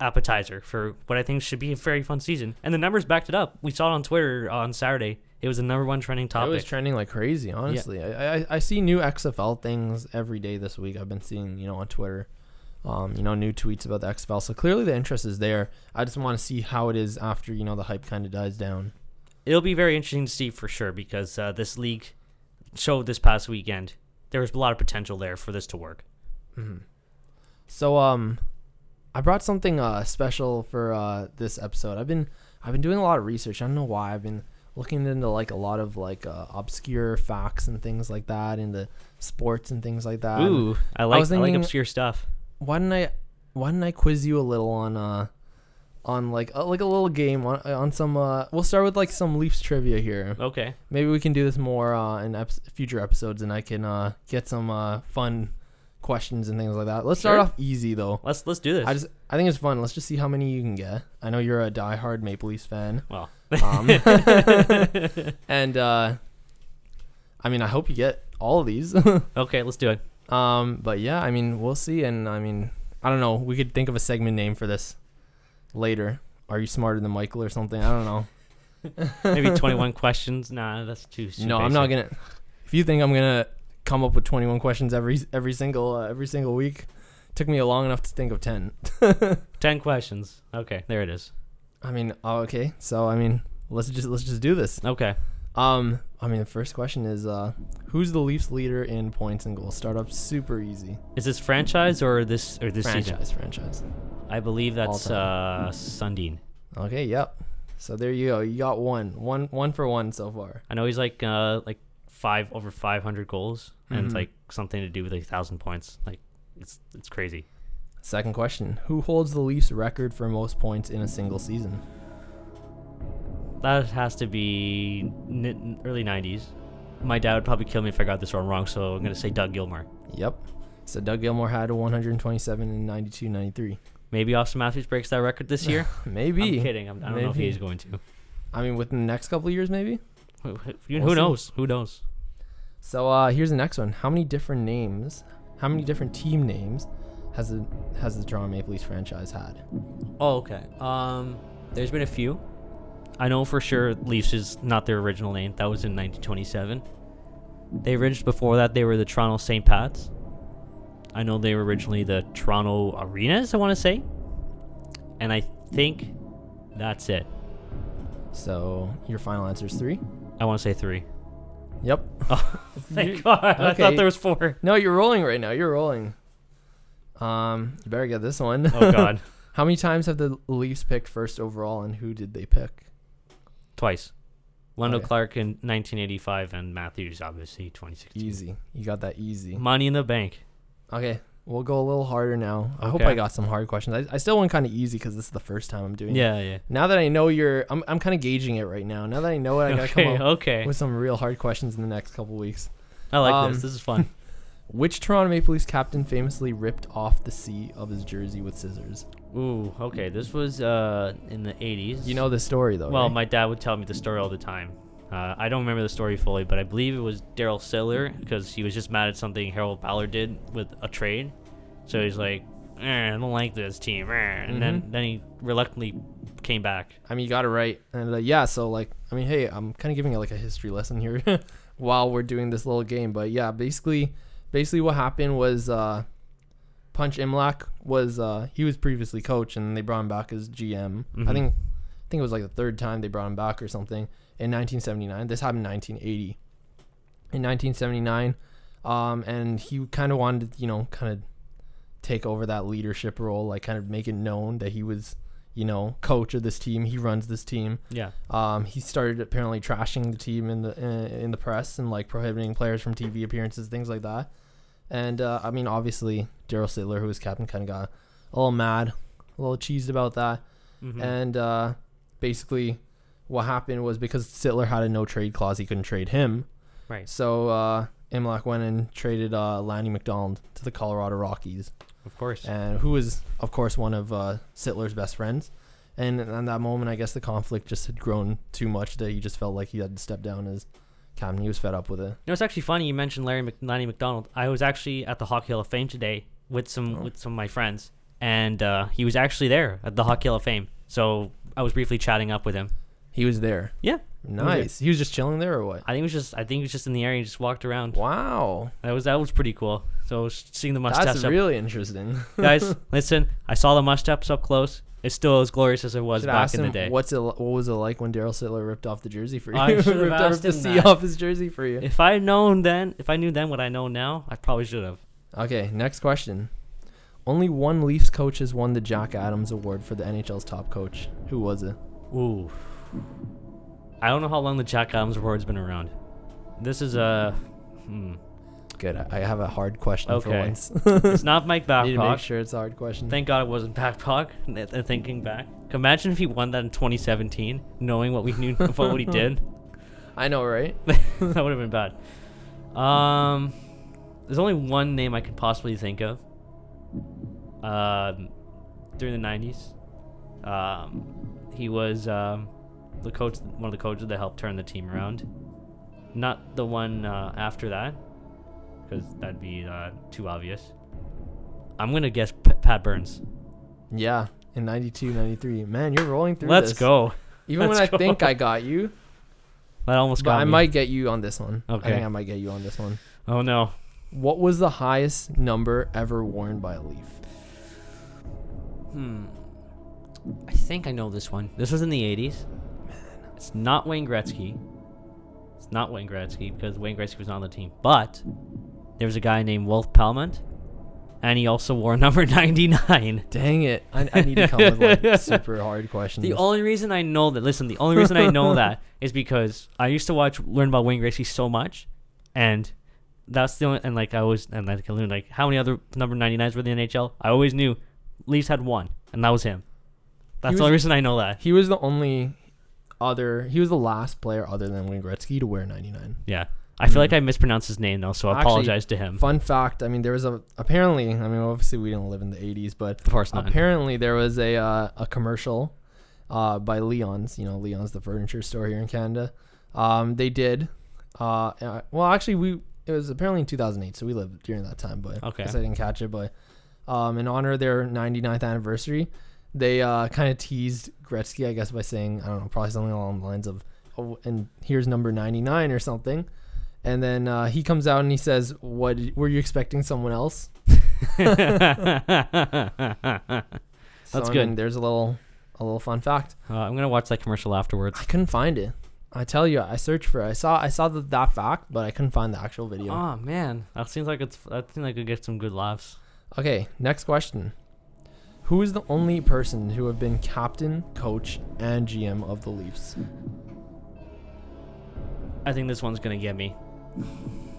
appetizer for what I think should be a very fun season. And the numbers backed it up. We saw it on Twitter on Saturday. It was the number one trending topic. It was trending like crazy, honestly. I, I I see new XFL things every day this week. I've been seeing, you know, on Twitter, um, you know, new tweets about the XFL. So clearly the interest is there. I just want to see how it is after, you know, the hype kind of dies down. It'll be very interesting to see for sure because uh, this league showed this past weekend there was a lot of potential there for this to work. hmm So um, I brought something uh special for uh this episode. I've been I've been doing a lot of research. I don't know why. I've been looking into like a lot of like uh, obscure facts and things like that into sports and things like that. Ooh, I like I, was like obscure stuff. Why didn't I why didn't I quiz you a little on uh on like uh, like a little game on on some uh we'll start with like some Leafs trivia here. Okay. Maybe we can do this more uh in ep- future episodes and I can uh get some uh fun questions and things like that. Let's start Sure. off easy though. Let's let's do this. I just I think it's fun. Let's just see how many you can get. I know you're a diehard Maple Leafs fan. well, Um, and uh, I mean, I hope you get all of these. okay, let's do it. Um, but yeah, I mean, we'll see. And I mean, I don't know. We could think of a segment name for this later. Are you smarter than Michael or something? I don't know. Maybe 21 questions. Nah, that's too. too no, I'm not gonna. If you think I'm gonna come up with 21 questions every every single uh, every single week, took me long enough to think of 10. 10 questions. Okay, there it is. I mean, oh, okay. So I mean, let's just let's just do this. Okay. Um, I mean, the first question is, uh, who's the Leafs leader in points and goals? Start up super easy. Is this franchise or this or this season? franchise, franchise. I believe that's uh Sundin. Okay, yep. So there you go. You got one, one, one for one so far. I know he's like uh like five over 500 goals and it's Mhm. like something to do with like thousand points. Like it's it's crazy. Second question: Who holds the Leafs record for most points in a single season? That has to be n- early 90s. My dad would probably kill me if I got this one wrong, so I'm gonna say Doug Gilmour. Yep. So Doug Gilmour had a 127 in 92, 93. Maybe Auston Matthews breaks that record this year. Maybe. I'm kidding. I'm, I don't know if he's going to. I mean, within the next couple of years, maybe. Who, who- We'll who see. knows? Who knows? So uh, here's the next one. How many different names? How many different team names has the has the Toronto Maple Leafs franchise had? Oh, okay. Um, there's been a few. I know for sure Leafs is not their original name. That was in 1927. They originally before that they were the Toronto St. Pats. I know they were originally the Toronto Arenas. I want to say, and I think that's it. So your final answer is three. I want to say three. Yep. Oh, thank God! I thought there was four. No, you're rolling right now. You're rolling. Um, you better get this one. Oh God, How many times have the Leafs picked first overall, and who did they pick? Twice. Lando Okay. Clark in 1985 and Matthews obviously 2016. Easy. You got that easy. Money in the bank. Okay, we'll go a little harder now. I hope I got some hard questions. I, I still went kind of easy because this is the first time I'm doing it. Yeah, yeah. Now that I know you're, I'm, I'm kind of gauging it right now. Now that I know it, I gotta Okay, come up okay. with some real hard questions in the next couple weeks. I like Um, this. This is fun. Which Toronto Maple Leafs captain famously ripped off the C of his jersey with scissors? Ooh, okay. This was uh in the 80s. You know the story though. Well, right? my dad would tell me the story all the time. Uh, I don't remember the story fully, but I believe it was Daryl Sittler because he was just mad at something Harold Ballard did with a trade. So he's like, eh, I don't like this team. eh," And then, Mhm. then he reluctantly came back. I mean, you got it right. And uh, yeah, so like, I mean, hey, I'm kind of giving it like a history lesson here while we're doing this little game. But yeah, basically, basically what happened was uh, Punch Imlach was uh, he was previously coach, and they brought him back as GM. I Mhm. think, I think it was like the third time they brought him back or something in 1979. This happened in 1980. In 1979, um, and he kind of wanted to, you know, kind of take over that leadership role, like kind of make it known that he was you know, coach of this team. He runs this team. Yeah. Um, he started apparently trashing the team in the in, in the press and like prohibiting players from TV appearances, things like that. And uh, I mean, obviously, Daryl Sittler, who was captain, kind of got a little mad, a little cheesed about that. Mhm. And uh, basically, what happened was because Sittler had a no trade clause, he couldn't trade him. right. So uh, Imlach went and traded uh, Lanny McDonald to the Colorado Rockies Of course. and who was of course one of uh, Sittler's best friends. And in that moment, I guess the conflict just had grown too much that he just felt like he had to step down as captain. He was fed up with it. You know, it's actually funny you mentioned Larry Mc- Lanny McDonald. I was actually at the Hockey Hall of Fame today with some Oh. with some of my friends, and uh, he was actually there at the Hockey Hall of Fame. So I was briefly chatting up with him. He was there. Yeah, Nice. He was just chilling there or what? I think it was just I think he was just in the area. He just walked around. Wow. That was that was pretty cool. So seeing the mustache, That's up, really interesting. guys, listen. I saw the mustache up close. It's still as glorious as it was Should back ask in the him day. what's it what was it like when Daryl Sittler ripped off the jersey for you? I should've ripped, asked ripped the him C that. off his jersey for you. If I had known then, if I knew then what I know now, I probably should have. Okay, next question. Only one Leafs coach has won the Jack Adams Award for the NHL's top coach. Who was it? Ooh. I don't know how long the Jack Adams Award's been around. This is a. Hmm. Good. I have a hard question for once. It's not Mike Need to make sure it's a hard question. Thank God it wasn't Babcock. Thinking back, imagine if he won that in 2017, knowing what we knew about what he did. I know, right? that would have been bad. Um, there's only one name I could possibly think of. Um, during the '90s, um, he was um, the coach, one of the coaches that helped turn the team around. Not the one uh, after that, because that'd be uh, too obvious. I'm gonna guess P- Pat Burns. Yeah, in 92, 93. Man, you're rolling through Let's this. go. Even when Let's I think. I got you, That almost got I me. might get you on this one. I Okay. think I might get you on this one. Oh no. What was the highest number ever worn by a Leaf? Hmm. I think I know this one. This was in the 80s. It's not Wayne Gretzky. It's not Wayne Gretzky because Wayne Gretzky was not on the team. But there was a guy named Wolf Palmont, and he also wore number 99. Dang it. I, I need to come with like super hard questions. The only reason I know that, listen, the only reason I know that is because I used to watch, learn about Wayne Gretzky so much, and that's the only, and like I always, and like I learned like how many other number 99s were in the NHL. I always knew Leafs had one, and that was him. That's was- the only reason I know that. he was the only other, he was the last player other than Wayne Gretzky to wear 99. Yeah. I feel like I mispronounced his name though, so I Actually, apologize to him. Fun fact I mean, there was a, apparently, I mean, obviously we didn't live in the 80s, but Of course not. apparently there was a, uh, a commercial uh, by Leon's. You know, Leon's the furniture store here in Canada. Um, they did. Uh, uh, well, actually, we it was apparently in 2008, so we lived during that time. But Okay. I guess I didn't catch it. But um, in honor of their 99th anniversary, they uh, kind of teased Gretzky, I guess, by saying I don't know, probably something along the lines of, "Oh, and here's number 99 or something." And then uh, he comes out and he says, "What were you expecting? Someone else?" So, That's I good. mean, there's a little a little fun fact. Uh, I'm gonna watch that commercial afterwards. I couldn't find it. I tell you, I searched for it. I saw I saw the, that fact, but I couldn't find the actual video. Oh man, that seems like it's. That seems like it could get some good laughs. Okay, next question. Who is the only person who have been captain, coach, and GM of the Leafs? I think this one's gonna get me.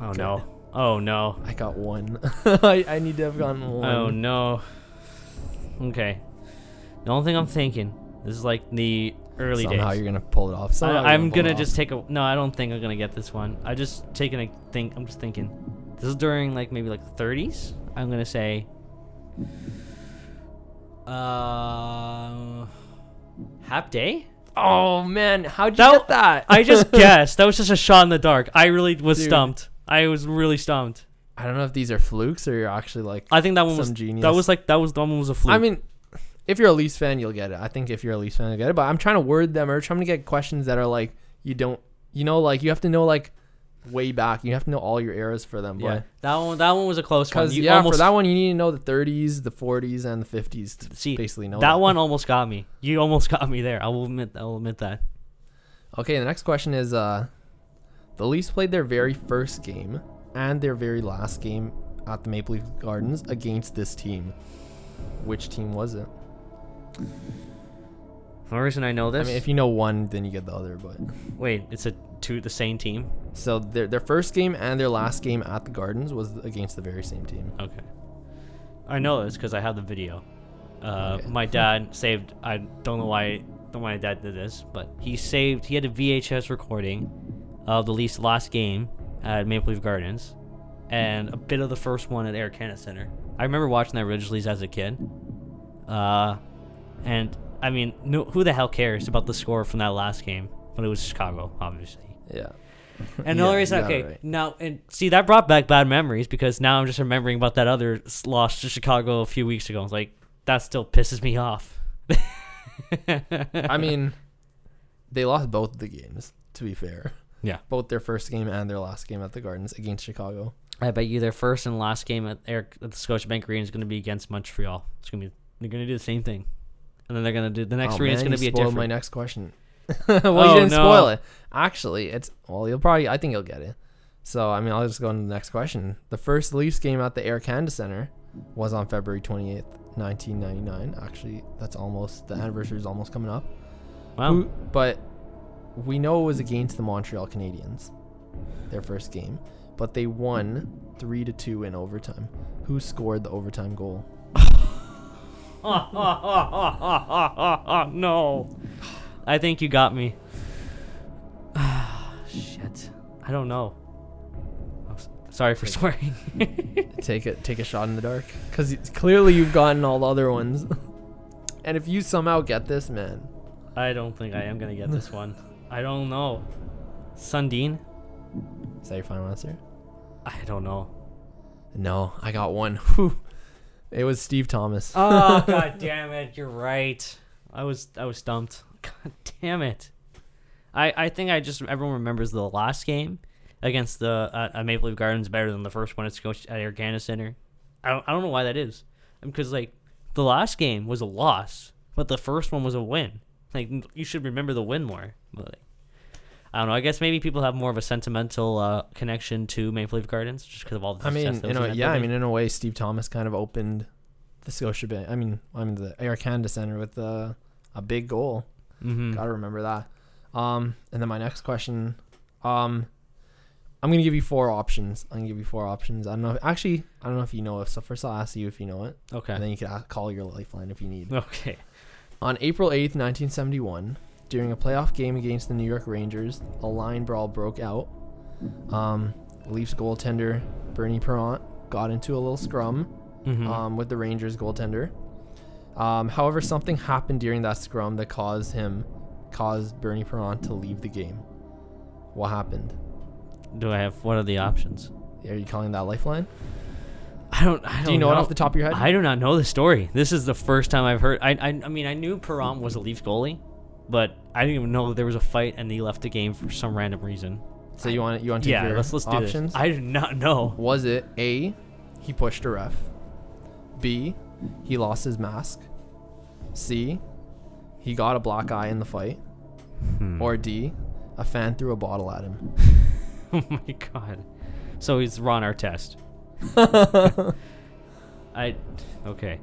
Oh no. Oh no. I got one. I, I need to have gotten one. Oh no. Okay. The only thing I'm thinking, this is like the early days. Somehow days. you're gonna pull it off. Somehow I, it gonna off. just take a. No, I don't think I'm gonna get this one. I just taking a think. I'm just thinking. This is during like maybe like the 30s. I'm gonna say. Uh, Hap Day. Oh man, how'd you That- get that? I just guessed. That was just a shot in the dark. I really was Dude. stumped. I was really stumped. I don't know if these are flukes or you're actually like. I think that one Some was genius. that was like that was that one was a fluke. I mean, if you're a Leafs fan, you'll get it. I think if you're a Leafs fan, you'll get it. But I'm trying to word them or trying to get questions that are like you don't, you know, like you have to know like way back. You have to know all your eras for them. yeah, But that one that one was a close one. because You yeah, almost, for that one you need to know the 30s, the 40s, and the 50s to See, basically know that one almost got me. You almost got me there. I will admit. I will admit that. Okay, the next question is: uh, the Leafs played their very first game and their very last game at the Maple Leaf Gardens against this team. Which team was it? The reason I know I this. mean, if you know one, then you get the other. But wait, it's a two the same team. So their their first game and their last game at the Gardens was against the very same team. Okay. I know this because I have the video. Uh, Okay. My dad saved. I don't know why. Don't know why my dad did this, but he saved. He had a VHS recording of the Leafs' last game at Maple Leaf Gardens, and a bit of the first one at Air Canada Center. I remember watching that originally as a kid. Uh, and I mean, no, who the hell cares about the score from that last game? But it was Chicago, obviously. Yeah. And the Yeah, only reason, you got okay, right. now and see that brought back bad memories because now I'm just remembering about that other loss to Chicago a few weeks ago. It's like that still pisses me off. I mean, they lost both of the games. To be fair, Yeah. both their first game and their last game at the Gardens against Chicago. I bet you their first and last game at, Air, at the Scotiabank Arena is going to be against Montreal. It's going to be they're going to do the same thing, and then they're going to do the next oh, arena is going to be a spoiled different. my next question. well, Oh, you didn't no. spoil it. Actually, it's well, you'll probably. I think you'll get it. So I mean, I'll just go on to the next question. The first Leafs game at the Air Canada Center was on February twenty eighth, nineteen ninety nine. Actually, that's almost the anniversary is almost coming up. wow. Who, but we know it was against the Montreal Canadiens, their first game, but they won three to two in overtime. Who scored the overtime goal? no. I think you got me. Shit. I don't know. Sorry for swearing. take it. Take a shot in the dark, because clearly you've gotten all the other ones. and if you somehow get this, man, I don't think I am gonna get this one. I don't know. Sundin? is that your final answer? I don't know. No, I got one. Whew. It was Steve Thomas. Oh god damn it! You're right. I was I was stumped. God damn it. I I think I just everyone remembers the last game against the uh, uh, Maple Leaf Gardens better than the first one at Scotia at Air Canada Center. I don't I don't know why that is. Because like the last game was a loss, but the first one was a win. Like you should remember the win more. But like, I don't know. I guess maybe people have more of a sentimental uh, connection to Maple Leaf Gardens just because of all the I mean, you know, yeah. I mean, in a way, Steve Thomas kind of opened the Scotia Scotiabank. I mean, I mean the Air Canada Center with uh, a big goal. Mhm. Gotta remember that. Um, and then my next question, um, I'm gonna give you four options. I'm gonna give you four options. I don't know. Actually, I don't know if you know it. So first, I'll ask you if you know it, and okay. then you can call your lifeline if you need. Okay. On April 8th, 1971, during a playoff game against the New York Rangers, a line brawl broke out. Um, Leafs goaltender Bernie Parent got into a little scrum Mhm. um, with the Rangers goaltender. Um, however, something happened during that scrum that caused him, caused Bernie Parent to leave the game. What happened? Do I have what are the options? Are you calling that lifeline? I don't. I don't Do you know, it off the top of your head? I do not know the story. This is the first time I've heard. I. I, I mean, I knew Perron was a Leafs goalie, but I didn't even know there was a fight and he left the game for some random reason. so you want you want to Yeah, let's let's do this. I did not know. Was it A, he pushed a ref? B, he lost his mask? C, he got a black eye in the fight? Hmm. Or D, a fan threw a bottle at him? oh my god. So he's Ron Artest. I. Okay.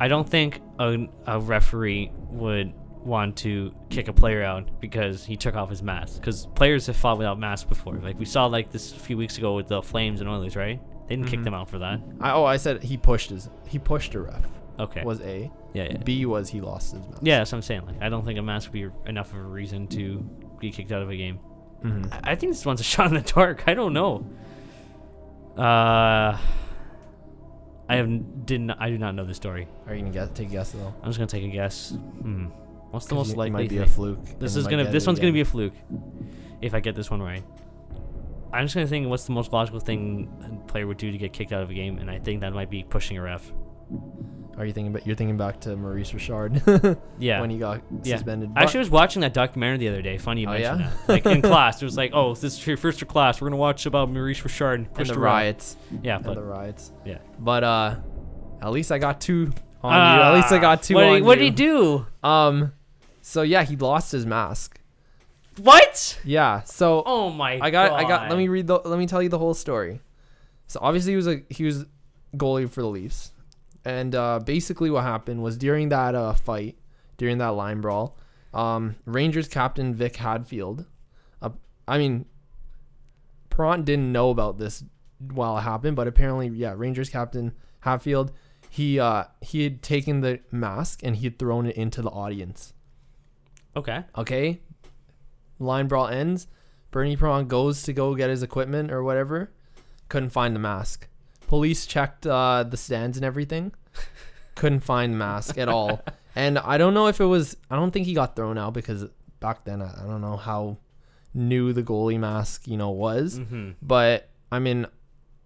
I don't think a, a referee would want to kick a player out because he took off his mask. Because players have fought without masks before. Like we saw like this a few weeks ago with the Flames and Oilers, right? They didn't kick Mhm. them out for that. I, oh, I said he pushed his he pushed a ref. Okay. Was A. yeah, yeah. B was he lost his mask. Yeah, that's what I'm saying. Like, I don't think a mask would be enough of a reason to be kicked out of a game. Mhm. I I think this one's a shot in the dark. I don't know. Uh, I have didn't. I do not know the story. Are you gonna guess, take a guess though? I'm just gonna take a guess. Hmm. What's the 'Cause most you- it likely? might be a fluke. This is gonna. This it one's gonna be a fluke. If I get this one right, I'm just gonna think what's the most logical thing a player would do to get kicked out of a game, and I think that might be pushing a ref. Are you thinking? About, you're thinking back to Maurice Richard Yeah. when he got Yeah. suspended. I actually was watching that documentary the other day. Funny you Oh, mentioned yeah? that. Like in class, it was like, "Oh, this is your first year class. We're gonna watch about Maurice Richard and, and the a ref." riots. Yeah, and but the riots. yeah. But uh, at least I got two on you. At least I got two What did, on he, what did he do? Um, so yeah, he lost his mask. What? Yeah. So Oh my! I got I got. Let me read the. Let me tell you the whole story. So obviously he was a he was goalie for the Leafs, and uh, basically what happened was during that uh, fight, during that line brawl, um, Rangers captain Vic Hadfield, uh, I mean, Parent didn't know about this while it happened, but apparently yeah, Rangers captain Hadfield, he uh he had taken the mask and he had thrown it into the audience. Okay. Okay. Line brawl ends. Bernie Perron goes to go get his equipment or whatever. Couldn't find the mask. Police checked uh, the stands and everything. Couldn't find mask at all. And I don't know if it was. I don't think he got thrown out because back then I, I don't know how new the goalie mask you know was. Mm-hmm. But I mean,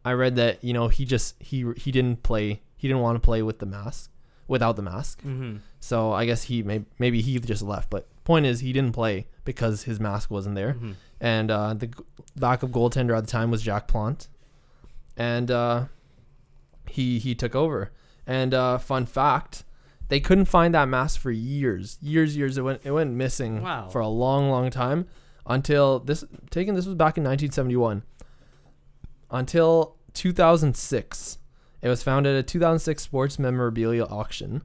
I read that you know he just he he didn't play. He didn't want to play with the mask without the mask. Mm-hmm. So I guess he may, maybe he just left. But point is, he didn't play because his mask wasn't there. Mm-hmm. And uh, the backup goaltender at the time was Jacques Plante, and uh, he he took over. And uh, fun fact, they couldn't find that mask for years, years, years. It went it went missing Wow. for a long, long time until this taken. This was back in 1971. Until 2006, it was found at a 2006 sports memorabilia auction,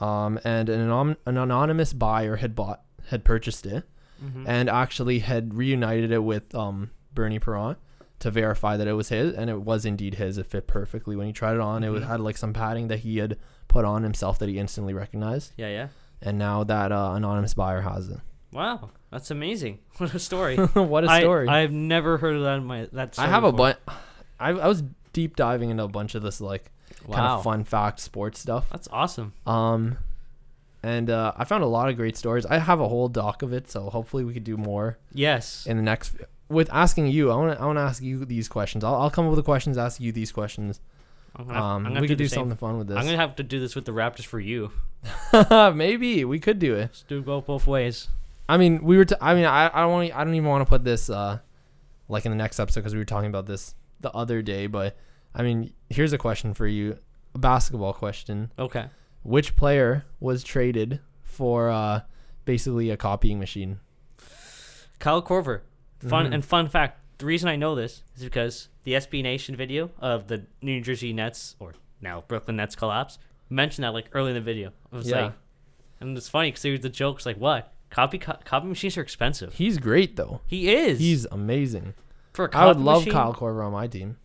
um, and an, anon- an anonymous buyer had bought had purchased it Mm-hmm. and actually had reunited it with um, Bernie Perron to verify that it was his, and it was indeed his. It fit perfectly when he tried it on. It was, Mhm. had like some padding that he had put on himself that he instantly recognized, Yeah, yeah. and now that uh, anonymous buyer has it. Wow. That's amazing. What a story. what a story! I, have never heard of that in my that. I have a before. bunch. I, I was deep diving into a bunch of this like kind of fun fact sports stuff. that's awesome. Um, and uh, I found a lot of great stories. I have a whole doc of it, so hopefully we could do more Yes. in the next. With asking you, I want to I want to ask you these questions. I'll, I'll come up with the questions, ask you these questions. I'm gonna, I'm Um, gonna we could the do something fun with this. I'm gonna have to do this with the Raptors for you. Maybe we could do it. Let's do go both ways. I mean, we were. T- I mean, I I don't want. I don't even want to put this uh, like in the next episode because we were talking about this the other day. But I mean, here's a question for you, a basketball question. Okay. Which player was traded for uh, basically a copying machine? Kyle Korver. Fun Mhm. and fun fact. The reason I know this is because the SB Nation video of the New Jersey Nets or now Brooklyn Nets collapse mentioned that like early in the video. I was Yeah. like, and it's funny because the jokes like what copy co- copy machines are expensive. He's great though. He is. He's amazing. for a I would love machine, Kyle Korver on my team.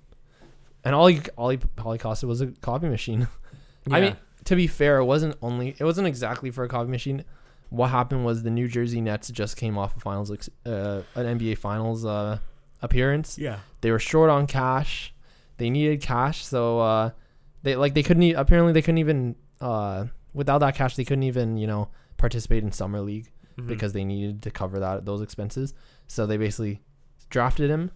And all he all he, all he costed was a copy machine. I mean, to be fair, it wasn't only it wasn't exactly for a copy machine. What happened was the New Jersey Nets just came off a finals uh, an NBA finals uh, appearance. yeah. They were short on cash. They needed cash, so uh, they like they couldn't e- apparently they couldn't even uh, without that cash they couldn't even you know participate in summer league Mhm. because they needed to cover that those expenses. So they basically drafted him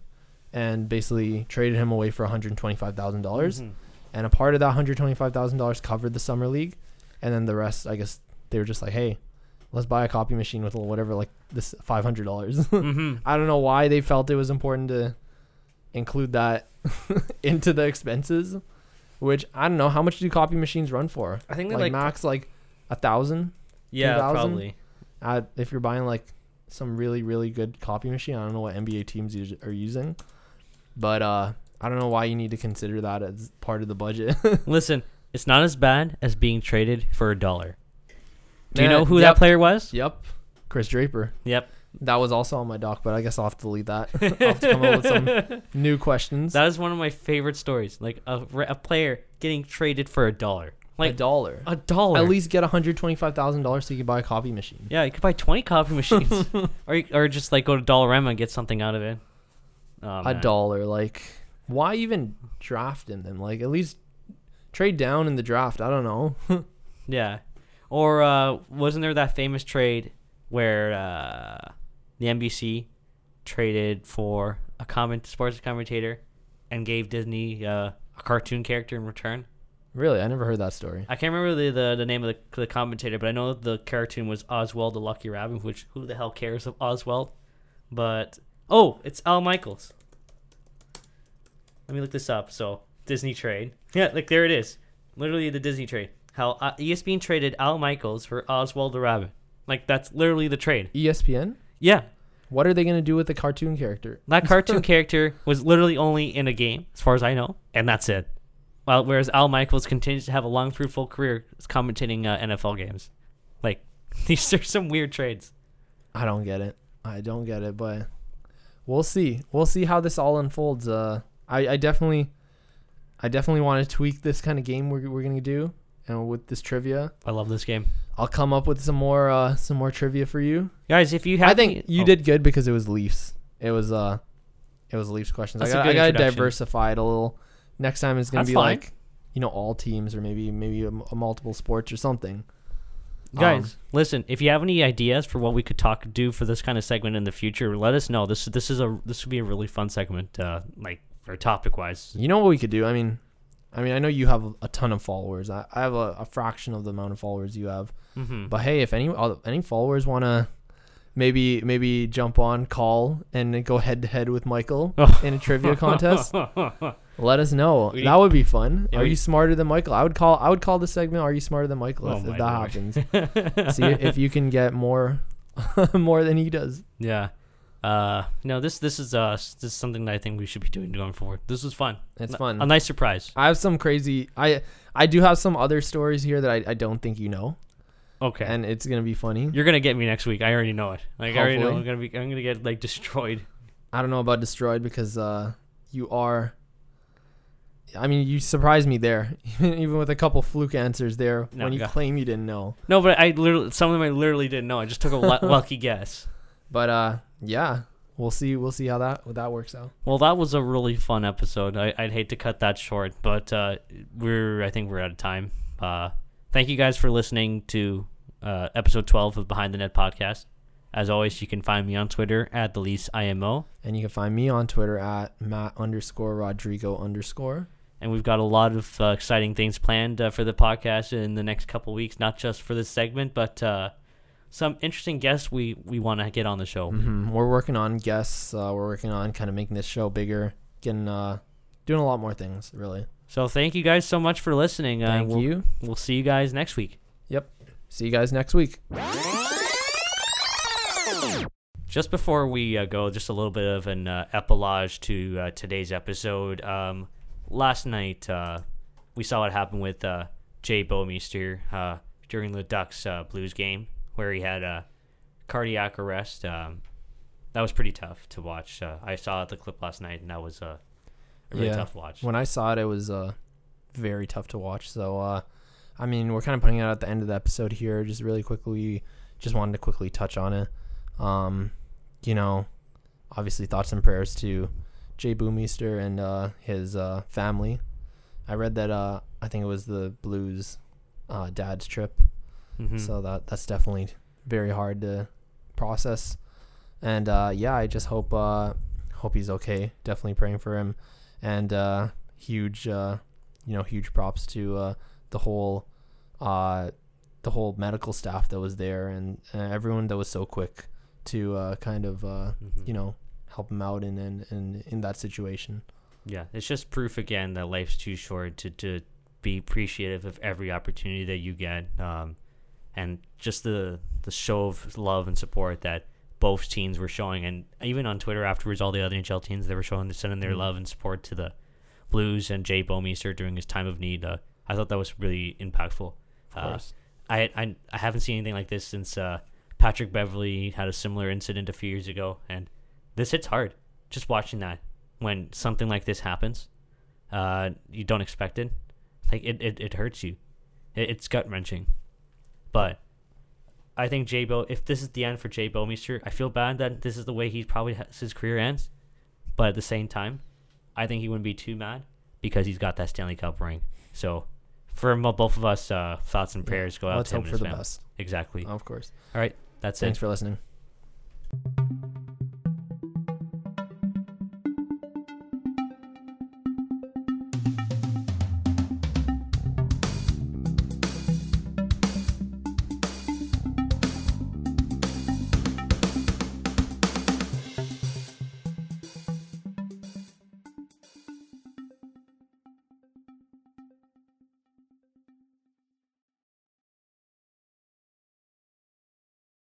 and basically traded him away for one hundred twenty five thousand dollars Mhm. and a part of that hundred twenty five thousand dollars covered the summer league, and then the rest, I guess, they were just like, hey, let's buy a copy machine with whatever like this five hundred dollars. Mhm. I don't know why they felt it was important to include that into the expenses, which I don't know how much do copy machines run for. I think they Like, like, max like a thousand. yeah 2000? probably. Uh, if you're buying like some really really good copy machine, I don't know what NBA teams us- are using, but uh, I don't know why you need to consider that as part of the budget. Listen, it's not as bad as being traded for a dollar. Do you know who yep. that player was? Yep. Chris Draper. Yep. That was also on my doc, but I guess I'll have to delete that. I'll have to come up with some new questions. That is one of my favorite stories. Like a, a player getting traded for a dollar. Like a dollar. a dollar. At least get $125,000 so you can buy a copy machine. Yeah, you could buy twenty copy machines, or you, or just like go to Dollarama and get something out of it. Oh, a dollar. Like, why even draft in them? Like, at least trade down in the draft. I don't know. Yeah, or uh, wasn't there that famous trade where uh, the NBC traded for a comment sports commentator and gave Disney uh, a cartoon character in return? really, I never heard that story. I can't remember the, the, the name of the, the commentator, but I know the cartoon was Oswald the Lucky Rabbit, which who the hell cares of Oswald? But oh, it's Al Michaels. Let me look this up. So Disney trade, yeah, like there it is, literally the Disney trade. How uh, ESPN traded Al Michaels for Oswald the Rabbit. Like that's literally the trade. ESPN? Yeah, What are they going to do with the cartoon character? that cartoon character was literally only in a game, as far as I know, and that's it. Well, whereas Al Michaels continues to have a long, fruitful career commentating uh, NFL games. Like these are some weird trades. I don't get it. I don't get it, but we'll see. We'll see how this all unfolds. Uh, I, I definitely, I definitely want to tweak this kind of game we're, we're gonna do, and with this trivia, I love this game, I'll come up with some more, uh, some more trivia for you. guys. If you have, I think you oh, did good because it was Leafs. It was, uh, it was Leafs questions. That's I got, I got to diversify it a little. Next time it's gonna That's be fine. like, you know, all teams or maybe maybe a, a multiple sports or something. guys. Um, listen, if you have any ideas for what we could talk do for this kind of segment in the future, let us know. This this is a this would be a really fun segment, uh, like for topic wise. You know what we could do? I mean, I mean, I know you have a ton of followers. I, I have a, a fraction of the amount of followers you have. Mm-hmm. But hey, if any any followers want to maybe maybe jump on, call, and go head to head with Michael in a trivia contest, let us know. We- that would be fun. Yeah, Are we- you smarter than Michael? I would call I would call the segment "Are you smarter than Michael?" Oh if, if that Lord. happens. See if you can get more more than he does. Yeah. Uh, no, this this is uh this is something that I think we should be doing going forward. This was fun. It's N- fun. A nice surprise. I have some crazy. I I do have some other stories here that I, I don't think you know, Okay. and it's gonna be funny. You're gonna get me next week. I already know it. Like I already know Hopefully. I'm gonna be. I'm gonna get like destroyed. I don't know about destroyed because uh, you are. I mean, you surprised me there, even with a couple fluke answers there No, when you go- claim you didn't know. No, but I literally some of them I literally didn't know. I just took a lu- lucky guess. But uh, yeah, we'll see. We'll see how that that works out. Well, that was a really fun episode. I, I'd hate to cut that short, but uh, we're I think we're out of time. Uh, thank you guys for listening to uh, episode 12 of Behind the Net podcast. As always, you can find me on Twitter at the least IMO. And you can find me on Twitter at Matt underscore Rodrigo underscore. And we've got a lot of uh, exciting things planned uh, for the podcast in the next couple weeks, not just for this segment, but uh, some interesting guests we, we want to get on the show. Mm-hmm. We're working on guests. Uh, we're working on kind of making this show bigger, getting uh, doing a lot more things, really. So thank you guys so much for listening. Uh, Thank we'll, you. We'll see you guys next week. Yep. See you guys next week. Just before we uh, go, just a little bit of an uh, epilogue to uh, today's episode. Um, last night, uh, we saw what happened with uh, Jay Bouwmeester uh, during the Ducks uh, Blues game, where he had a cardiac arrest. Um, that was pretty tough to watch. Uh, I saw the clip last night, and that was uh, a really Yeah. tough watch. When I saw it, it was uh, very tough to watch. So, uh, I mean, we're kind of putting it at the end of the episode here. Just really quickly, just wanted to quickly touch on it. Um, you know, obviously thoughts and prayers to Jay Bouwmeester and uh, his uh, family. I read that uh, I think it was the Blues uh, dad's trip. Mhm. So that that's definitely very hard to process. And uh, yeah, I just hope uh, hope he's okay. Definitely praying for him. And uh, huge, uh, you know, huge props to uh, the whole uh, the whole medical staff that was there and uh, everyone that was so quick to uh, kind of uh, Mhm. you know help him out in, in in in that situation. Yeah, it's just proof again that life's too short to, to be appreciative of every opportunity that you get, um, and just the the show of love and support that both teams were showing, and even on Twitter afterwards, all the other NHL teams they were showing sending their Mhm. love and support to the Blues and Jay Bouwmeester during his time of need. Uh, I thought that was really impactful. Of Uh, course. I, I I haven't seen anything like this since uh, Patrick Beverly had a similar incident a few years ago, and this hits hard. Just watching that when something like this happens, uh, you don't expect it. Like it, it, it hurts you. It, it's gut wrenching. But I think Jay Bo. If this is the end for Jay Bouwmeester, I feel bad that this is the way he probably has his career ends. But at the same time, I think he wouldn't be too mad because he's got that Stanley Cup ring. So, for both of us, uh, thoughts and prayers go out Let's to him hope and for his the family. best. Exactly. Of course. All right. That's Thanks it. for listening.